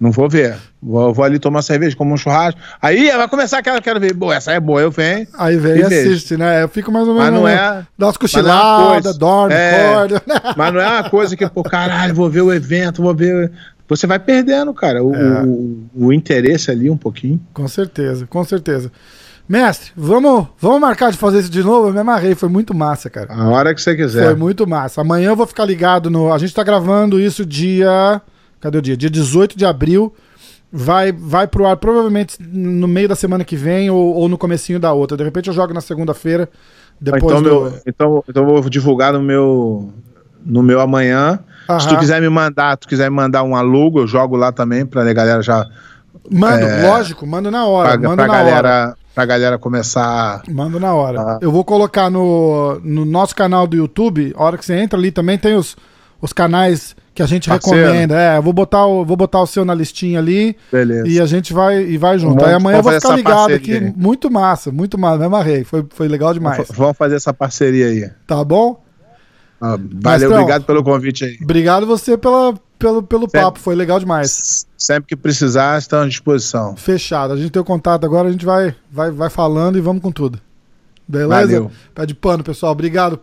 Não vou ver. Vou, vou, ali tomar cerveja, como um churrasco. Aí vai começar aquela, quero ver. Boa, essa é boa, eu venho. Aí vem e assiste, né? Eu fico mais ou menos. Mas não é. Dá umas é cochiladas, dorme, é, acorda. Mas não é uma coisa que, pô, caralho, vou ver o evento, vou ver. Você vai perdendo, cara, o, é. o, o interesse ali um pouquinho. Com certeza, com certeza. Mestre, vamos, vamos marcar de fazer isso de novo? Eu me amarrei, foi muito massa, cara. A hora que você quiser. Foi muito massa. Amanhã eu vou ficar ligado no. A gente tá gravando isso dia. Cadê o dia? Dia 18 de abril. Vai, vai pro ar provavelmente no meio da semana que vem ou, ou no comecinho da outra. De repente eu jogo na segunda-feira. Depois então, do... meu, então, então eu vou divulgar no meu, no meu amanhã. Aham. Se tu quiser me mandar, tu quiser me mandar um alugo, eu jogo lá também pra a galera já. Mando, é, lógico, mando na hora. Pra, mando pra na galera, hora. Pra galera começar. Mando na hora. A... Eu vou colocar no, no nosso canal do YouTube, a hora que você entra ali também tem os, os canais que a gente Parceiro. recomenda. É, vou botar, o, vou botar o seu na listinha ali. Beleza. E a gente vai e vai junto. Vamos, Aí amanhã eu vou ficar ligado aqui. Aí. Muito massa, muito massa. Me amarrei. Foi, foi legal demais. Vamos fazer essa parceria aí. Tá bom? Ah, valeu, obrigado pelo convite aí. Obrigado você pela, pelo, pelo sempre, papo, foi legal demais. Sempre que precisar, estamos à disposição. Fechado. A gente tem o contato agora, a gente vai, vai, vai falando e vamos com tudo. Beleza? Valeu. Pé de pano, pessoal. Obrigado.